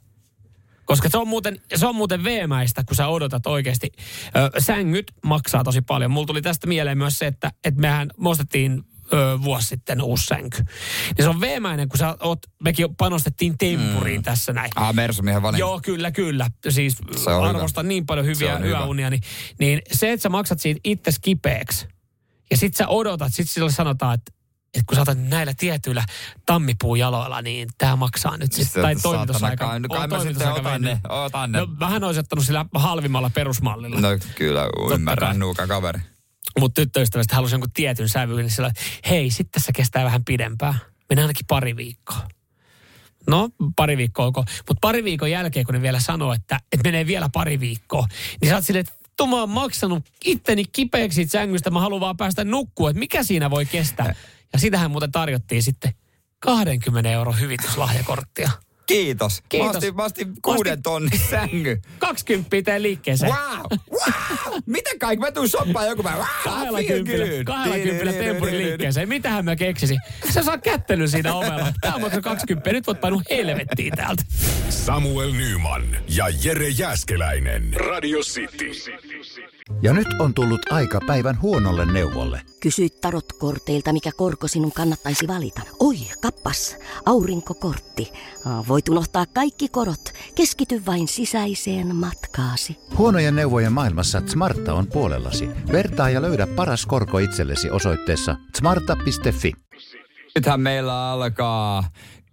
Koska se on muuten, se on muuten veemäistä, kun sä odotat oikeasti. Ö, sängyt maksaa tosi paljon. Mulla tuli tästä mieleen myös se, että, että mehän me ostettiin ö, vuosi sitten uusi sänky. Niin se on veemäinen, kun sä oot, mekin panostettiin tempuriin mm. tässä näin. Ah, Mersumiehen valinta. Joo, kyllä, kyllä. Siis Se on arvostan niin paljon hyviä on hyvä. yöunia. Niin, niin se, että sä maksat siitä itse kipeäksi ja sit sä odotat, sit sille sanotaan, että että kun sä otat näillä tietyillä tammipuujaloilla, niin tämä maksaa nyt sitten. Tai toimitusaika. no kai mä sitten otan ne, otan ne. No, vähän olisi ottanut sillä halvimmalla perusmallilla. No kyllä, ymmärrän nuuka kaveri. Mutta tyttöystävästä halusi jonkun tietyn sävyyn, niin sillä hei, sitten tässä kestää vähän pidempään. Menee ainakin pari viikkoa. No, pari viikkoa onko. Mutta pari viikon jälkeen, kun ne vielä sanoo, että, että menee vielä pari viikkoa, niin sä oot silleen, että vittu mä oon maksanut itteni kipeäksi sängystä, mä haluan vaan päästä nukkua, että mikä siinä voi kestää. Ja sitähän muuten tarjottiin sitten 20 euro hyvityslahjakorttia. Kiitos. Kiitos. Mä ostin, mä ostin kuuden tonnin sängy. 20 teen liikkeeseen. Wow! Wow! Miten kaikki? Mä tuun soppaan joku päivä. Wow! Kahdella feel kympillä, good. kahdella kympillä tempurin liikkeeseen. Mitähän mä keksisin? Se saa kättelyn siinä ovella. Tää on maksaa 20. Nyt voit painua helvettiin täältä. Samuel Nyman ja Jere Jäskeläinen. Radio City. Ja nyt on tullut aika päivän huonolle neuvolle. Kysy tarotkorteilta, mikä korko sinun kannattaisi valita. Oi, kappas, aurinkokortti. Voit unohtaa kaikki korot. Keskity vain sisäiseen matkaasi. Huonojen neuvojen maailmassa Smarta on puolellasi. Vertaa ja löydä paras korko itsellesi osoitteessa smarta.fi. Nythän meillä alkaa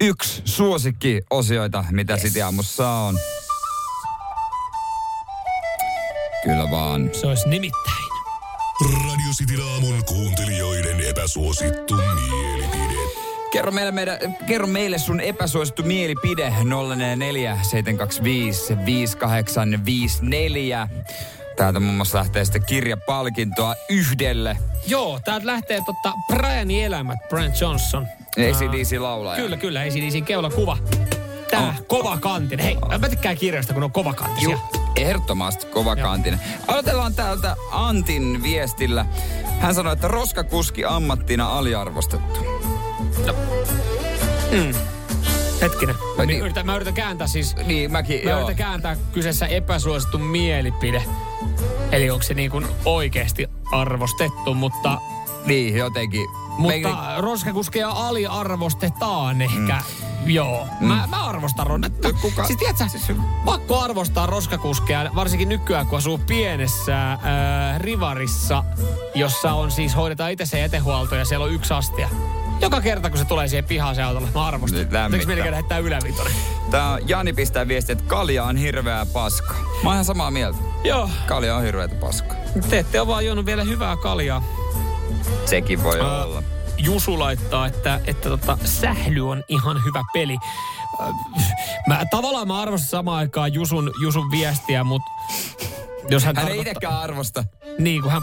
yksi suosikki-osioita, mitä yes. Aamussa on. Kyllä vaan. Se olisi nimittäin. Radio Cityn aamun kuuntelijoiden epäsuosittu mielipide. Kerro meille, meidän, kerro meille sun epäsuosittu mielipide 044 725 5854. Täältä muun muassa lähtee sitten kirjapalkintoa yhdelle Joo, täältä lähtee totta Brianin elämät, Brian Johnson. ACDC laulaja. Kyllä, kyllä, ACDCin keulakuva. Tää, Oh. kova kantinen. Hei, mä tykkään kirjasta, kun on kova kantisia. Ehdottomasti kovakantinen. Aloitellaan täältä Antin viestillä. Hän sanoi, että roskakuski ammattina aliarvostettu. Hetkinen. Mä, niin. yritän, mä yritän kääntää siis... Niin, mäkin, Mä joo. yritän kääntää kyseessä epäsuosittu mielipide. Eli onko se niin kuin oikeasti arvostettu, mutta, Niin, jotenkin. mutta roskakuskeja aliarvostetaan ehkä. Mm. Joo. Mm. Mä, mä arvostan ron. Kuka? Kuka- Siis tiedätkö, Siis- pakko arvostaa roskakuskeja, varsinkin nykyään kun asuu pienessä äh, rivarissa, jossa on siis hoidetaan itse se jätehuolto ja siellä on yksi astia. Joka kerta, kun se tulee siihen pihaan se autolle, mä arvostan. Eikö meidän lähettää ylävitonen? Tää Jani pistää viestiä, että kalja on hirveää paska. Mä oon ihan samaa mieltä. Joo. Kalja on hirveätä paska. Te ette ole vaan juonut vielä hyvää kaljaa. Sekin voi Ää, olla. Jusu laittaa, että, että tota, sähly on ihan hyvä peli. Mä, tavallaan mä arvostan samaan aikaan Jusun, Jusun viestiä, mutta jos hän, Hän ei itsekään arvosta. Niin, kun hän...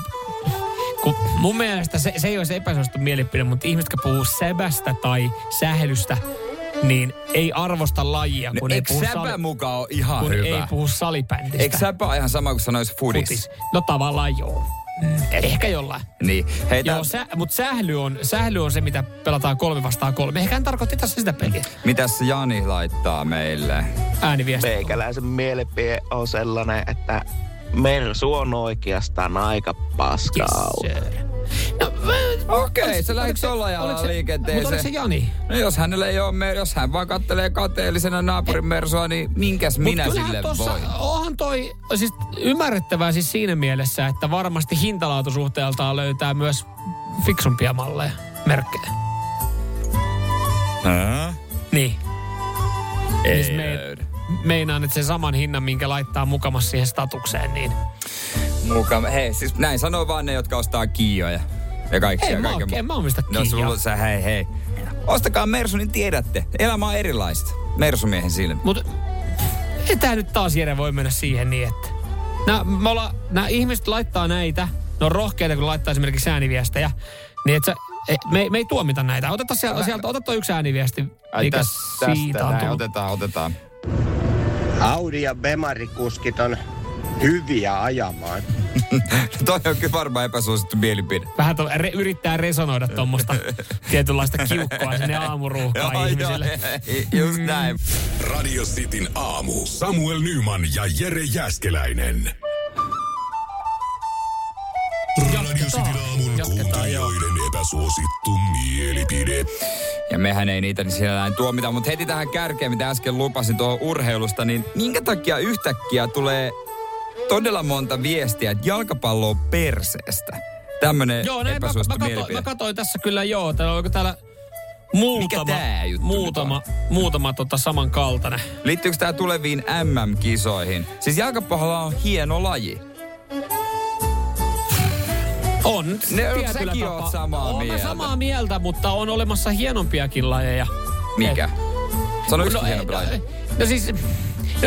Kun mun mielestä se, se ei olisi epäsuosittu mielipide, mutta ihmiset, jotka puhuu säbästä tai sählystä, niin ei arvosta lajia, kun, No, ei, puhu säpä mukaan ole ihan kun hyvä? ei puhu salibändistä. Eikö säpä ihan sama kuin sanois fudis? Futis. No tavallaan joo. Mm, ehkä jollain. Niin. Hei, tää, Joo, sä, mutta sähly on, sähly on se, mitä pelataan kolme vastaan kolme. Ehkä hän tarkoitti tässä sitä peliä. mitäs Jani laittaa meille? Ääniviesti. Meikäläisen mielipide on sellainen, että Mersu on oikeastaan aika paska auto. Yes, sir. Okei, oliko- se jalalla se- liikenteeseen. Mutta oliko se Jani? No jos hänellä ei ole, jos hän vaan kattelee kateellisena naapurin mersua, niin minkäs minä Mut kyllähän sille tossa, voin? Onhan toi siis ymmärrettävää siis siinä mielessä, että varmasti hintalaatusuhteeltaan löytää myös fiksumpia malleja, merkkejä. Hää? Niin. Ei Siis me-. Meinaan, että se saman hinnan, minkä laittaa mukamas siihen statukseen, niin... Mukava. Hei, siis näin sanoo vaan ne, jotka ostaa kiioja. Ja kaikkea. Ei, mä, kaiken oon, en mä omista No sulla, sä hei hei. Ostakaa Mersu, niin tiedätte. Elämä on erilaista. Mersumiehen silmä. Mutta ei tää nyt taas Jere voi mennä siihen niin, että... Nää, me olla, nää ihmiset laittaa näitä, ne on rohkeita, kun laittaa esimerkiksi ääniviestejä, niin että sä, me, me ei tuomita näitä. Oteta sieltä, sieltä ota toi yksi ääniviesti, mikä siitä on tullut. otetaan, otetaan. Audi ja Bemari-kuskit on hyviä ajamaan. Toi on kyllä varmaan epäsuosittu mielipide. Vähän to, re, yrittää resonoida tuommoista tietynlaista kiukkoa sinne aamuruuhkaan Joo, ihmisille. joo, just näin. Radio Cityn aamu. Samuel Nyman ja Jere Jäskeläinen. Radio Cityn aamun kuuntelijoiden epäsuosittu mielipide. Ja mehän ei niitä niin siellä tuomita, mutta heti tähän kärkeen, mitä äsken lupasin tuohon urheilusta, niin minkä takia yhtäkkiä tulee todella monta viestiä, että jalkapallo on perseestä? Tämmönen Joo, näin, mä, mä, katsoin, mä katsoin tässä kyllä joo. Täällä oliko täällä muutama, tää juttu muutama, muutama tota samankaltainen. Liittyykö tämä tuleviin MM-kisoihin? Siis jalkapallo on hieno laji. On. Ne- tietyllä säkin tapaa. oot samaa mä mieltä. samaa mieltä, mutta on olemassa hienompiakin lajeja. Mikä? Sano yksi no, hieno ei, laji. no, no siis, no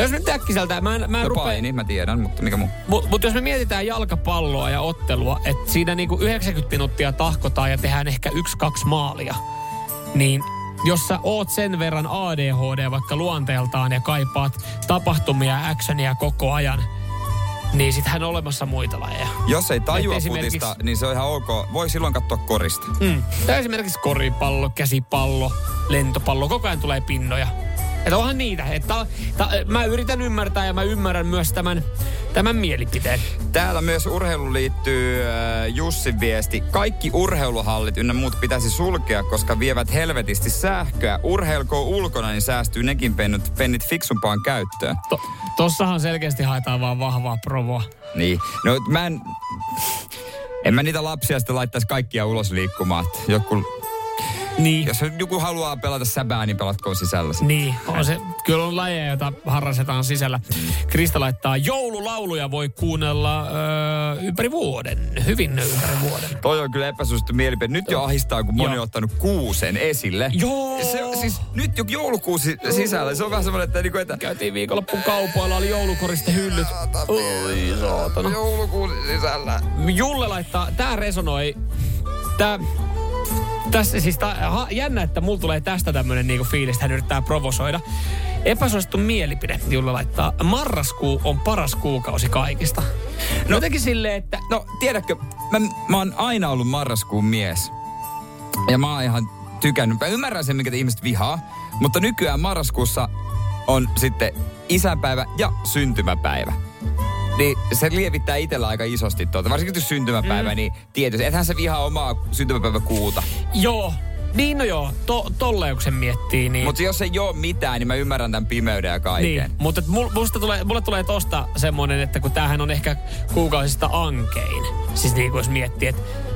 jos nyt äkkiseltään, mä en, mä en No rupea... paini, mä tiedän, mutta mikä muu? Mutta mut jos me mietitään jalkapalloa ja ottelua, että siinä niinku 90 minuuttia tahkotaan ja tehdään ehkä yksi-kaksi maalia, niin jos sä oot sen verran ADHD vaikka luonteeltaan ja kaipaat tapahtumia ja actionia koko ajan, niin sittenhän on olemassa muita lajeja. Jos ei tajua Et esimerkiksi- futista, niin se on ihan ok. Voi silloin katsoa korista. Mm. Ja esimerkiksi koripallo, käsipallo, lentopallo, koko ajan tulee pinnoja. Että onhan niitä. Että, ta, mä yritän ymmärtää ja mä ymmärrän myös tämän, tämän mielipiteen. Täällä myös urheilu liittyy äh, Jussin viesti. Kaikki urheiluhallit ynnä muut pitäisi sulkea, koska vievät helvetisti sähköä. Urheilkoon ulkona, niin säästyy nekin pennit, pennit fiksumpaan käyttöön. To, tossahan selkeästi haetaan vaan vahvaa provoa. Niin. No mä en... En mä niitä lapsia sitten laittaisi kaikkia ulos liikkumaan. Joku, Niin. jos joku haluaa pelata säbää, niin pelatkoon sisällä. sitten. Niin, on se, kyllä on lajeja, joita harrastetaan sisällä. Krista laittaa, joululauluja voi kuunnella öö, ympäri vuoden, hyvin ympäri vuoden. Toi on kyllä epäsuosittu mielipide. Nyt jo ahistaa, kun moni Joo. on ottanut kuusen esille. Joo. Se, siis nyt jo joulukuusi sisällä. Se on vähän semmoinen, että, niinku, että Käytiin viikonloppuun kaupoilla, oli joulukoriste hyllyt. Oi saatana. joulukuusi sisällä. Julle laittaa, tää resonoi, tää, Tässä siis ta, ha, jännä, että mulla tulee tästä tämmönen niinku fiilis, että hän yrittää provosoida. Epäsuosittu mielipide, Julla laittaa. Marraskuu on paras kuukausi kaikista. No jotenkin silleen, että... No, tiedätkö, mä, mä oon aina ollut marraskuun mies. Ja mä oon ihan tykännyt. Mä ymmärrän sen, mikä ihmiset vihaa. Mutta nykyään marraskuussa on sitten isänpäivä ja syntymäpäivä. Niin se lievittää itsellä aika isosti tuota. Varsinkin jos syntymäpäivä, mm. niin tietysti. Ethän se vihaa omaa syntymäpäiväkuuta. Joo, niin no joo, to, tolleen kun sen miettii, niin... Mutta jos ei ole mitään, niin mä ymmärrän tämän pimeyden ja kaiken. Niin, mutta mul, musta tulee, mulle tulee tosta semmonen, että kun tämähän on ehkä kuukausista ankein. Siis niin kuin jos miettii, että...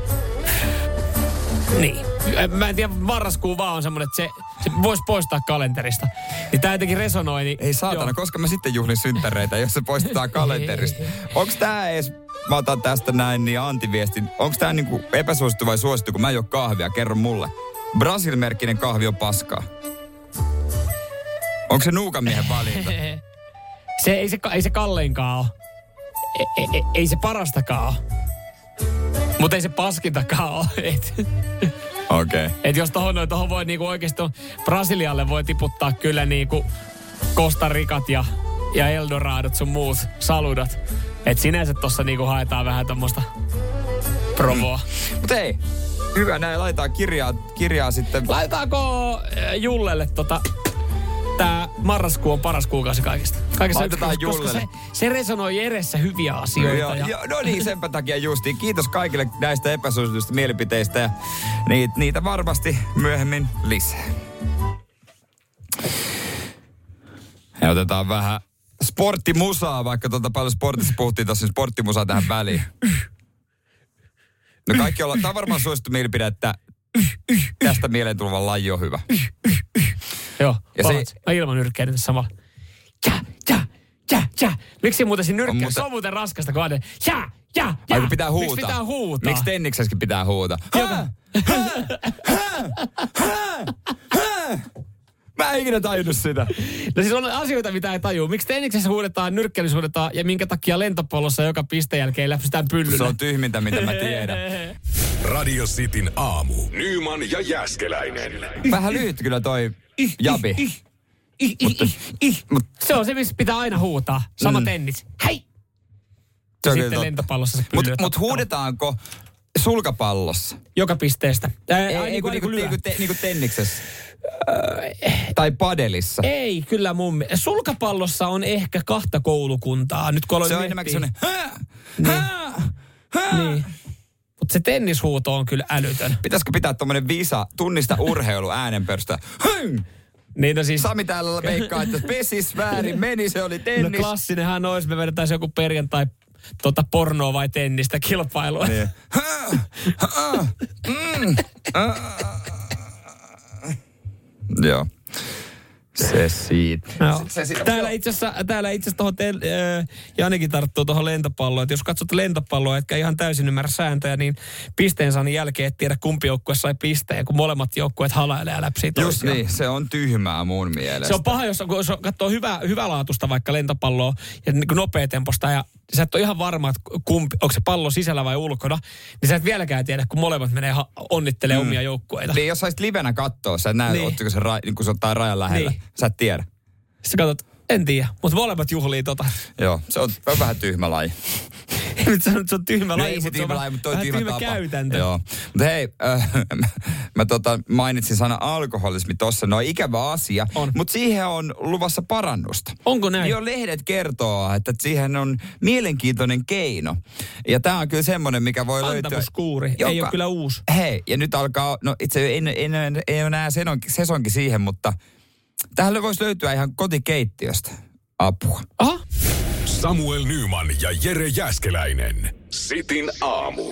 Niin. Mä en tiedä, marraskuu vaan on semmonen, että se, se voisi poistaa kalenterista. Niin tää jotenkin resonoi, niin... Ei saatana, joo. koska mä sitten juhlin synttäreitä, jos se poistetaan kalenterista. Onks tää edes, mä otan tästä näin, niin antiviestin. Onks tää niinku epäsuosittu vai suosittu, kun mä en juo kahvia, kerro mulle. Brasil-merkkinen kahvi on paskaa. Onko se nuukamiehen valinta? se ei se, ei se kalleinkaan ole. Ei, ei, ei se parastakaan ole. Mutta ei se paskintakaan ole. Okei. Okay. Et jos tohon, tohon voi niinku oikeasti Brasilialle voi tiputtaa kyllä niinku Costa Ricat ja, ja Eldoradot sun muut saludat. Et sinänsä tossa niinku haetaan vähän tommosta provoa. Mm. Mutta ei, hyvä näin, laitetaan kirjaa, kirjaa sitten. Laitetaanko äh, Jullelle tota tämä marraskuu on paras kuukausi kaikista. Kaikessa Laitetaan Jullelle. Se, se resonoi edessä hyviä asioita. No, ja... jo, no niin, senpä takia justiin. Kiitos kaikille näistä epäsuosituista mielipiteistä ja niitä, niitä varmasti myöhemmin lisää. Ja otetaan vähän sporttimusaa, vaikka tuota paljon sportissa puhuttiin tossa, niin sporttimusaa tähän väliin. No kaikki ollaan, tämä on varmaan suosittu mielipide, että tästä mieleen tulevan laji on hyvä. Joo, ja se... Mä ilman nyrkkeiden tässä samalla. Tja, tja, tja, tja. Miksi muuten siinä nyrkkeä? Muuten... Se on muuten raskasta, kun aina, ja, ja. Ai, pitää huutaa. Miksi pitää huutaa? Miksi tenniksessäkin pitää huutaa? Joka... Mä en ikinä tajunnut sitä. No siis on asioita, mitä ei tajua. Miksi tenniksessä huudetaan, nyrkkeilyssä huudetaan ja minkä takia lentopallossa joka pisteen jälkeen läpsytään pyllylle? Se on tyhmintä, mitä mä tiedän. Radio Cityn aamu. Nyman ja Jäskeläinen. Vähän lyhyt kyllä toi jabi. mutta, se on se, missä pitää aina huutaa. Sama mm. tennis. Hei! Se Sitten totta. lentopallossa se Mutta mut huudetaanko sulkapallossa? Joka pisteestä. Ää, ei, ei, niinku, niinku, niinku, te, niinku tenniksessä. tai padelissa. Ei, kyllä mun mielestä. Sulkapallossa on ehkä kahta koulukuntaa. Nyt kun se on enemmänkin sellainen... Niin. niin. Mutta se tennishuuto on kyllä älytön. Pitäisikö pitää tuommoinen visa, tunnista urheilu äänenpörstä? Niin no siis... Sami täällä veikkaa, että pesis väärin, meni, se oli tennis. No klassinenhan olisi, me vedetään joku perjantai tota pornoa vai tennistä kilpailua. Niin. Mm. Joo. Se siitä. No. Se, se, täällä itse asiassa, täällä itse asiassa te, äh, Janikin tarttuu tuohon lentopalloon. Että jos katsot lentopalloa, etkä ihan täysin ymmärrä sääntöjä, niin pisteen saannin jälkeen et tiedä kumpi joukkue sai pisteen, kun molemmat joukkueet halailee ja läpsii Just niin, se on tyhmää mun mielestä. Se on paha, jos, jos katsoo hyvää, hyvälaatusta vaikka lentopalloa ja niin nopeatemposta ja sä et ole ihan varma, että kumpi, onko se pallo sisällä vai ulkona, niin sä et vieläkään tiedä, kun molemmat menee ha- onnittelee mm. omia joukkueita. Niin, jos saisit livenä katsoa, sä näet, niin. ottiko se, ra- niin kun se ottaa rajan lähellä. Niin. Sä et tiedä. Sitten katsot, en tiedä, mutta molemmat juhlii tota. Joo, se on, on vähän tyhmä laji. se, on, se on tyhmä no laji, mutta se on laji, mutta tyhmä, tyhmä, tyhmä käytäntö. Joo. Mutta hei, äh, mä tota, mainitsin sana alkoholismi tossa. No ikävä asia, mutta siihen on luvassa parannusta. Onko näin? Jo lehdet kertoo, että siihen on mielenkiintoinen keino. Ja tämä on kyllä semmoinen, mikä voi löytyä. Antamuskuuri, joka, ei ole kyllä uusi. Hei, ja nyt alkaa, no itse en, en, en, ole enää sesonki siihen, mutta tähän voisi löytyä ihan kotikeittiöstä apua. Aha. Samuel Nyman ja Jere Jäskeläinen. Sitin aamu.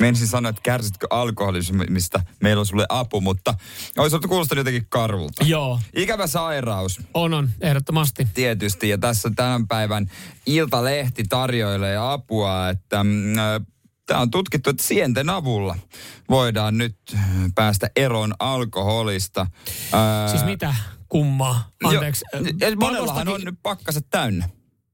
Menisin sanoa, että kärsitkö alkoholismista, meillä on sulle apu, mutta olisi ollut kuulostaa jotenkin karulta. Joo. Ikävä sairaus. On, on, ehdottomasti. Tietysti, ja tässä tämän päivän Iltalehti tarjoilee apua, että mm, Tämä on tutkittu, että sienten avulla voidaan nyt päästä eroon alkoholista. Siis mitä kummaa? Anteeksi. Jo, monellahan on nyt pakkaset täynnä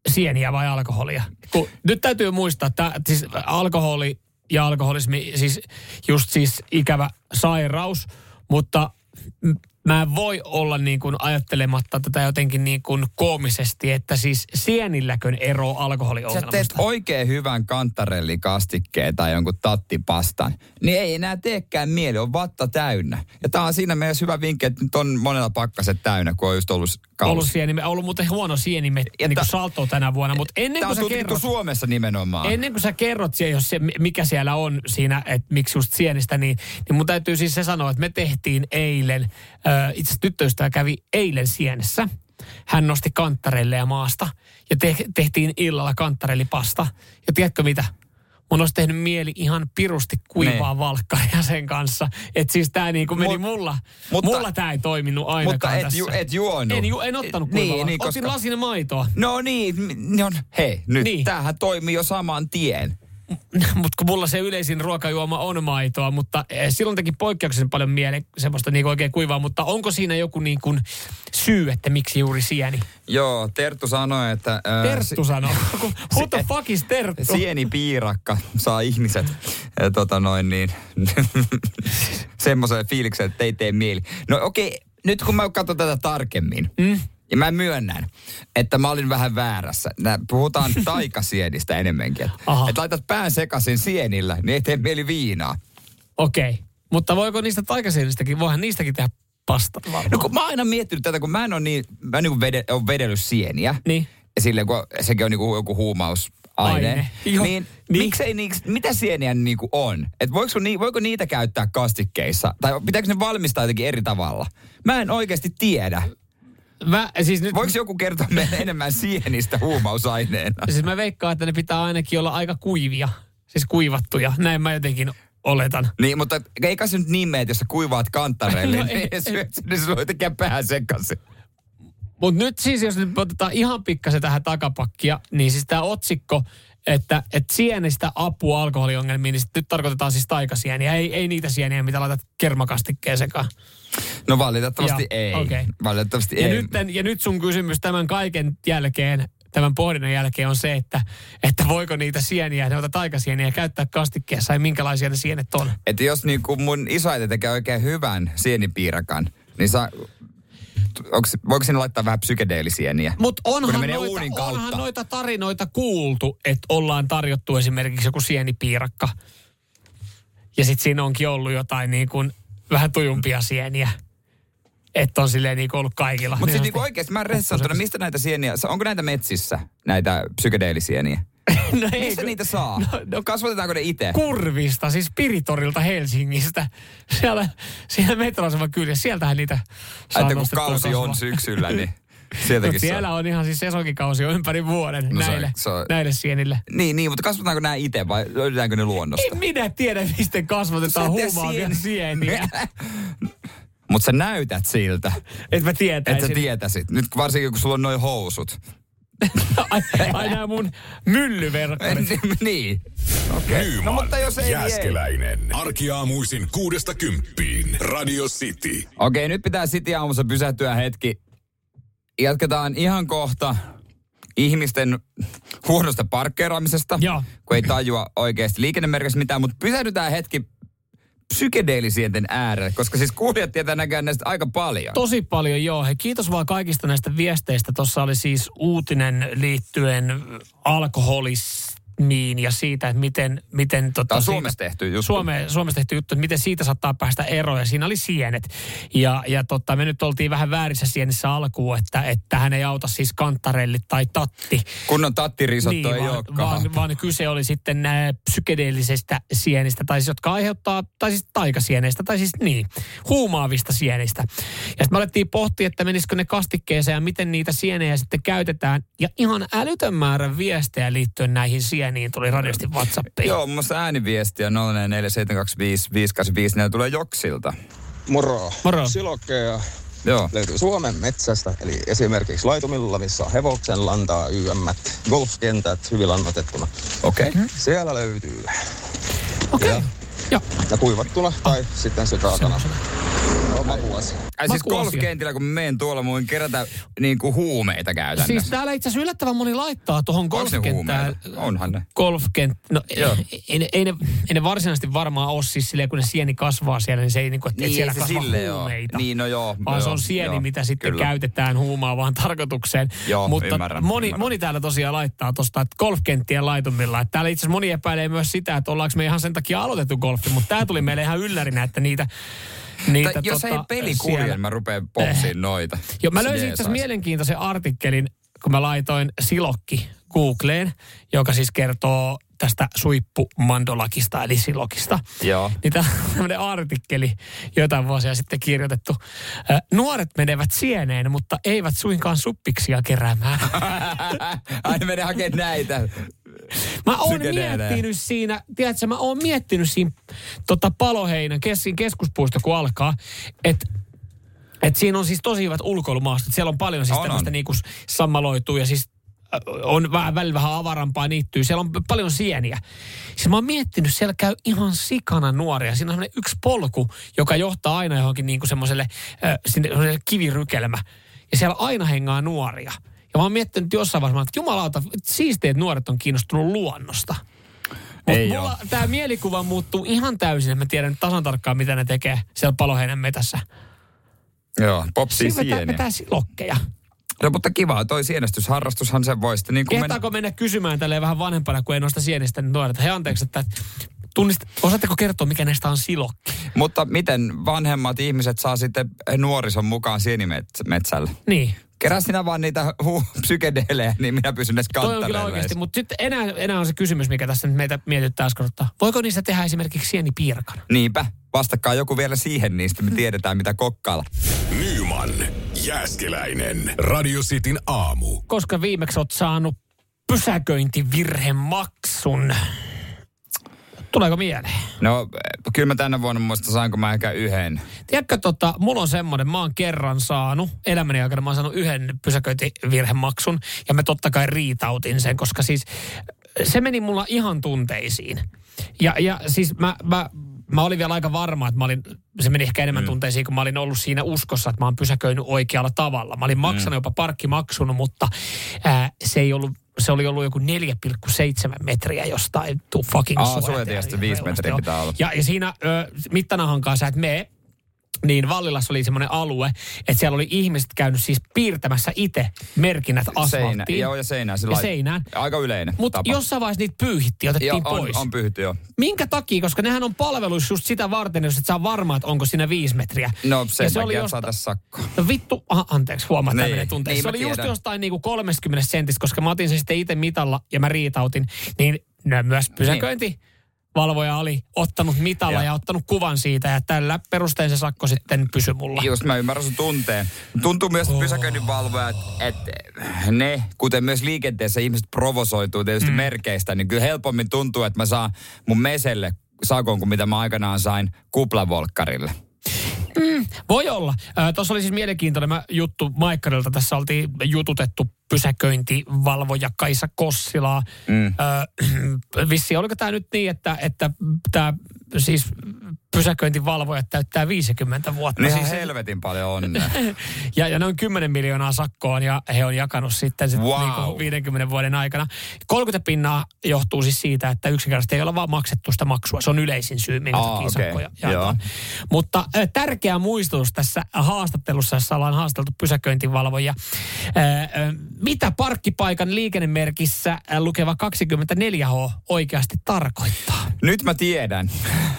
sieniä vai alkoholia. Kun, nyt täytyy muistaa, että siis alkoholi ja alkoholismi, siis just siis ikävä sairaus, mutta mä en voi olla niin kuin ajattelematta tätä jotenkin niin kuin koomisesti, että siis sienilläkön ero Sä alkoholiongelmasta. teet oikein hyvän kantarellikastikkeen tai jonkun tattipastan, niin ei enää teekään mieli, on vatta täynnä. Ja tää on siinä mielessä hyvä vinkki, että nyt on monella pakkaset täynnä, kun on just ollut kausi. ollut sieni, ollut muuten huono sieni me, Ja niin kuin salto tänä vuonna, mutta ennen kuin sä kerrot, Suomessa nimenomaan. Ennen kuin sä kerrot siihen, jos se, mikä siellä on siinä, että miksi just sienistä, niin, niin mun täytyy siis se sanoa, että me tehtiin eilen, äh, itse tyttöystävä kävi eilen sienessä. Hän nosti kantarelleja maasta ja te, tehtiin illalla kantarellipasta. Ja tiedätkö mitä? Mun olisi tehnyt mieli ihan pirusti kuivaa Niin. valkkaria sen kanssa. Että siis tää niinku meni Mut- mulla. mutta- mulla tää ei toiminut ainakaan Mutta et, tässä. ju, et juonut. En, ju, en ottanut Niin, kuivaa. niin, Otin koska- lasin maitoa. No niin, on, hei, nyt Niin. niin. tämähän toimii jo saman tien. mutta kun mulla se yleisin ruokajuoma on maitoa, mutta eh, silloin teki poikkeuksellisen paljon mieleen semmoista niinku oikein kuivaa, mutta onko siinä joku niinku syy, että miksi juuri sieni? Joo, Terttu sanoi, että... ää, Terttu sanoo. Who the fuck is Terttu? Sienipiirakka saa ihmiset ää, tota noin niin, semmoisen fiiliksen, että ei tee mieli. No okei, nyt kun mä katson tätä tarkemmin, mm. Ja mä myönnän, että mä olin vähän väärässä. Nää, puhutaan taikasienistä enemmänkin. Että et laitat pään sekaisin sienillä, niin ei tee mieli viinaa. Okei. Okay. Mutta voiko niistä taikasienistäkin, voihan niistäkin tehdä pasta No kun mä oon aina miettinyt tätä, kun mä en ole niin, mä niin vede, on vedellyt sieniä. Niin. Ja silleen, kun sekin on niinku joku huumausaine. Aine. Joo. Niin, Niin. niin. Miksei niiksi, mitä sieniä niinku on? Et voiko, ni, voiko niitä käyttää kastikkeissa? Tai pitääkö ne valmistaa jotenkin eri tavalla? Mä en oikeasti tiedä. Mä, siis nyt, Voiko joku kertoa meille enemmän sienistä huumausaineena? siis mä veikkaan, että ne pitää ainakin olla aika kuivia. Siis kuivattuja. Näin mä jotenkin oletan. Niin, mutta eikä se nyt niin mene, että jos sä kuivaat kantareille, No no, ei- niin syöt sen, niin sulla jotenkin pää sekaisin. Mutta nyt siis, jos nyt otetaan ihan pikkasen tähän takapakkia, niin siis tämä otsikko, että, että sienistä apua alkoholiongelmiin, niin nyt tarkoitetaan siis taikasieniä. Ei, ei niitä sieniä, mitä laitat kermakastikkeen sekaan. No valitettavasti Joo, ei. okei. Valitettavasti Ja ei. nyt, ja nyt sun kysymys tämän kaiken jälkeen, tämän pohdinnan jälkeen on se, että, että voiko niitä sieniä, noita taikasieniä käyttää kastikkeessa ja minkälaisia ne sienet on. Että jos niinku mun isoäiti tekee oikein hyvän sienipiirakan, niin saa, onks, voiko sinne laittaa vähän psykedeelisieniä? Mutta onhan, noita, onhan noita tarinoita kuultu, että ollaan tarjottu esimerkiksi joku sienipiirakka. Ja sitten siinä onkin ollut jotain niin kuin vähän tujumpia sieniä. Että on silleen niin ollut kaikilla. Mutta siis niinku oikeesti mä ressattuna, mistä näitä sieniä, onko näitä metsissä, näitä psykedeelisieniä? no ei, Mistä kun- niitä saa? No, No, Kasvatetaanko ne itse? Kurvista, siis Piritorilta Helsingistä. Siellä, siellä metroaseman kyljessä, sieltähän niitä saa Että kun kausi on syksyllä, niin sieltäkin siellä saa. on ihan siis sesonkikausi on ympäri vuoden No se- näille, se on- näille sienille. Niin, niin, mutta kasvatetaanko nämä itse vai löydetäänkö ne luonnosta? En minä tiedä, mistä kasvatetaan et huumaavia sien- sieniä. Mutta sä näytät siltä, Et mä että tietäisin. sä tietäisit. Nyt varsinkin kun sulla on noin housut. ai, ai nämä mun myllyverkkarit. niin. Okei. Nyman, No mutta jos ei, niin ei. Jääskeläinen. Arkiaamuisin kuudesta kymppiin. Radio City. Okei, nyt pitää City aamussa pysähtyä hetki. Jatketaan ihan kohta ihmisten huonosta parkkeeraamisesta, Joo. kun ei tajua oikeasti liikennemerkissä mitään, mutta pysähdytään hetki psykedeelisienten äärelle, koska siis kuulijat tietää näköjään näistä aika paljon. Tosi paljon, joo. He, kiitos vaan kaikista näistä viesteistä. Tuossa oli siis uutinen liittyen alkoholismiin ja siitä, että miten... miten tota, Tämä on siitä- Suomessa tehty juttu. Suome, Suomessa tehty juttu, että miten siitä saattaa päästä eroon. Ja siinä oli sienet. Ja, ja tota, me nyt oltiin vähän väärissä sienissä alkuun, että, että hän ei auta siis kantarelli tai tatti. Kunnon tattirisotto ei vaan, olekaan. vaan, vaan kyse oli sitten äh, psykedeellisistä sienistä, tai siis jotka aiheuttaa, tai siis taikasieneistä, tai siis niin, huumaavista sienistä. Ja sitten me alettiin pohtia, että menisikö ne kastikkeeseen ja miten niitä sienejä sitten käytetään. Ja ihan älytön määrä viestejä liittyen näihin sieniin tuli radiosti WhatsAppiin. Joo, muun muassa ääniviestiä 04725 tulee Joksilta. Moro. Moro. Silokkeja Joo. löytyy Suomen metsästä, eli esimerkiksi laitumilla, missä on hevoksen lantaa, YM, golfkentät hyvin lannoitettuna. Okei. Okay. Siellä löytyy. Okei. Ja, Joo. ja kuivattuna tai sitten sekaatana. No, makuasia. Ai siis golfkentillä, kun menen tuolla, mä voin kerätä niin kuin huumeita käytännössä. Siis täällä itse asiassa yllättävän moni laittaa tuohon golfkenttään. Onhan ne. Golfkent, no Joo. ei, ne, ei, ne, ei ne varsinaisesti varmaan ole siis silleen, kun ne sieni kasvaa siellä, niin se ei niinku, että Niin, siellä ei se oo. huumeita. Niin, no joo, Vaan se joo, on sieni, joo, mitä sitten kyllä. käytetään huumaavaan tarkoitukseen. Joo, Mutta ymmärrän, moni, ymmärrän. moni täällä tosiaan laittaa tuosta, että golfkenttien laitumilla. Että täällä itse asiassa moni epäilee myös sitä, että ollaanko me ihan sen takia aloitettu golfi, mutta tämä tuli meille ihan yllärinä, että niitä, niitä Tai jos tota, ei peli kulje, niin mä rupean popsiin noita. Joo, mä löysin itse mielenkiintoisen artikkelin, kun mä laitoin Silokki Googleen, joka siis kertoo tästä suippumandolakista, eli silokista. Joo. Niin tämä on tämmöinen artikkeli jotain vuosia sitten kirjoitettu. Nuoret menevät sieneen, mutta eivät suinkaan suppiksia keräämään. Aina menee hakemaan näitä. Mä oon miettinyt siinä, tiedätkö, mä oon miettinyt siinä tota Paloheinän kessin keskuspuisto, kun alkaa, että et siinä on siis tosi hyvät ulkoilumaastot. Siellä on paljon siis On, tämmöistä niinku sammaloitua ja siis äh, on vähän, välillä vähän avarampaa niittyy. Siellä on paljon sieniä. Siis mä oon miettinyt, siellä käy ihan sikana nuoria. Siinä on semmoinen yksi polku, joka johtaa aina johonkin niinku semmoiselle äh, kivirykelmä. Ja siellä aina hengaa nuoria. Ja mä oon miettinyt jossain vaiheessa, että jumalauta, siistiä, että nuoret on kiinnostunut luonnosta. Mutta tämä mielikuva muuttuu ihan täysin, että mä tiedän tasan tarkkaan, mitä ne tekee siellä paloheinän metässä. Joo, popsii sieniä. vetää silokkeja. No mutta kiva, toi sienestysharrastushan se voi sitten niin mennä... Mennä kysymään tälleen vähän vanhempana, kun ei noista sienistä niin nuoret? Hei anteeksi, että tunnist, osaatteko kertoa, mikä näistä on silokki? Mutta miten vanhemmat ihmiset saa sitten nuorison mukaan sienimetsälle? Niin. Kerää sinä vaan niitä hu- psykedeelejä, niin minä pysyn edes Toi on kyllä oikeasti, mutta sitten enää, enää on se kysymys, mikä tässä nyt meitä mietittää askarruttaa. Voiko niistä tehdä esimerkiksi sienipiirakan? Niinpä, vastakkaa joku vielä siihen, niin sitten me tiedetään mitä kokkailla. Nyman, Jääskeläinen. Radio Cityn aamu. Koska viimeksi oot saanut pysäköintivirhemaksun. Tuleeko mieleen? No, kyllä mä tänä vuonna muista saanko mä ehkä yhden. Tiedätkö, tota, mulla on semmoinen, mä oon kerran saanut, elämäni aikana mä oon saanut yhden pysäköintivirhemaksun, ja mä totta kai riitautin sen, koska siis se meni mulla ihan tunteisiin. Ja, ja siis mä, mä, mä olin vielä aika varma, että mä olin, se meni ehkä enemmän mm. tunteisiin, kun mä olin ollut siinä uskossa, että mä oon pysäköinyt oikealla tavalla. Mä olin maksanut mm. jopa parkkimaksun, mutta ää, se ei ollut se oli ollut joku 4,7 metriä jostain tu fucking Aa, viisi reunasta, metriä joo. pitää olla. Ja, ja siinä ö, mittanahan sä et mene, niin Vallilassa oli semmoinen alue, että siellä oli ihmiset käynyt siis piirtämässä itse merkinnät Seinä, asfalttiin. joo, ja seinään. se Ja seinään. Aika yleinen Mutta jossain vaiheessa niitä pyyhittiin, otettiin Joo, on, pois. on pyhty, joo. Minkä takia? Koska nehän on palveluissa just sitä varten, jos et saa varmaa, että onko siinä viisi metriä. No sen Ja takia, oli josta- saa tässä sakkoa. No vittu, aha, anteeksi, huomaa, Niin, niin, tunteessa. niin se oli just tiedän. jostain niinku 30 sentistä, koska mä otin sen sitten itse mitalla ja mä riitautin. Niin myös pysäköinti. Valvoja oli ottanut mitalla Joo. ja. ottanut kuvan siitä ja tällä perustein se sakko sitten pysy mulla. Just mä ymmärrän sun tunteen. Tuntuu myös oh. pysäköinninvalvojat, että ne, kuten myös liikenteessä ihmiset provosoituu tietysti mm. merkeistä, niin kyllä helpommin tuntuu, että mä saan mun meselle sakon kuin mitä mä aikanaan sain kuplavolkkarille. Voi olla. Äh, Tuossa oli siis mielenkiintoinen mä juttu Maikkarilta. Tässä oltiin jututettu pysäköintivalvoja Kaisa Kossilaa. Mm. Äh, vissi, oliko tämä nyt niin, että, että tämä siis pysäköintivalvojat täyttää 50 vuotta? Ihan siis, helvetin paljon onnea. ja, ja noin 10 miljoonaa sakkoon ja he on jakanut sitten sit Wow. niinku 50 vuoden aikana. 30 pinnaa johtuu siis siitä, että yksinkertaisesti ei ole vaan maksettu sitä maksua. Se on yleisin syy, minkä Aa, takia okei. sakkoja jaetaan. Mutta äh, tärkeä muistutus tässä haastattelussa, jossa ollaan haasteltu pysäköintivalvoja. Äh, äh, mitä parkkipaikan liikennemerkissä äh, lukeva 24H oikeasti tarkoittaa? Nyt mä tiedän.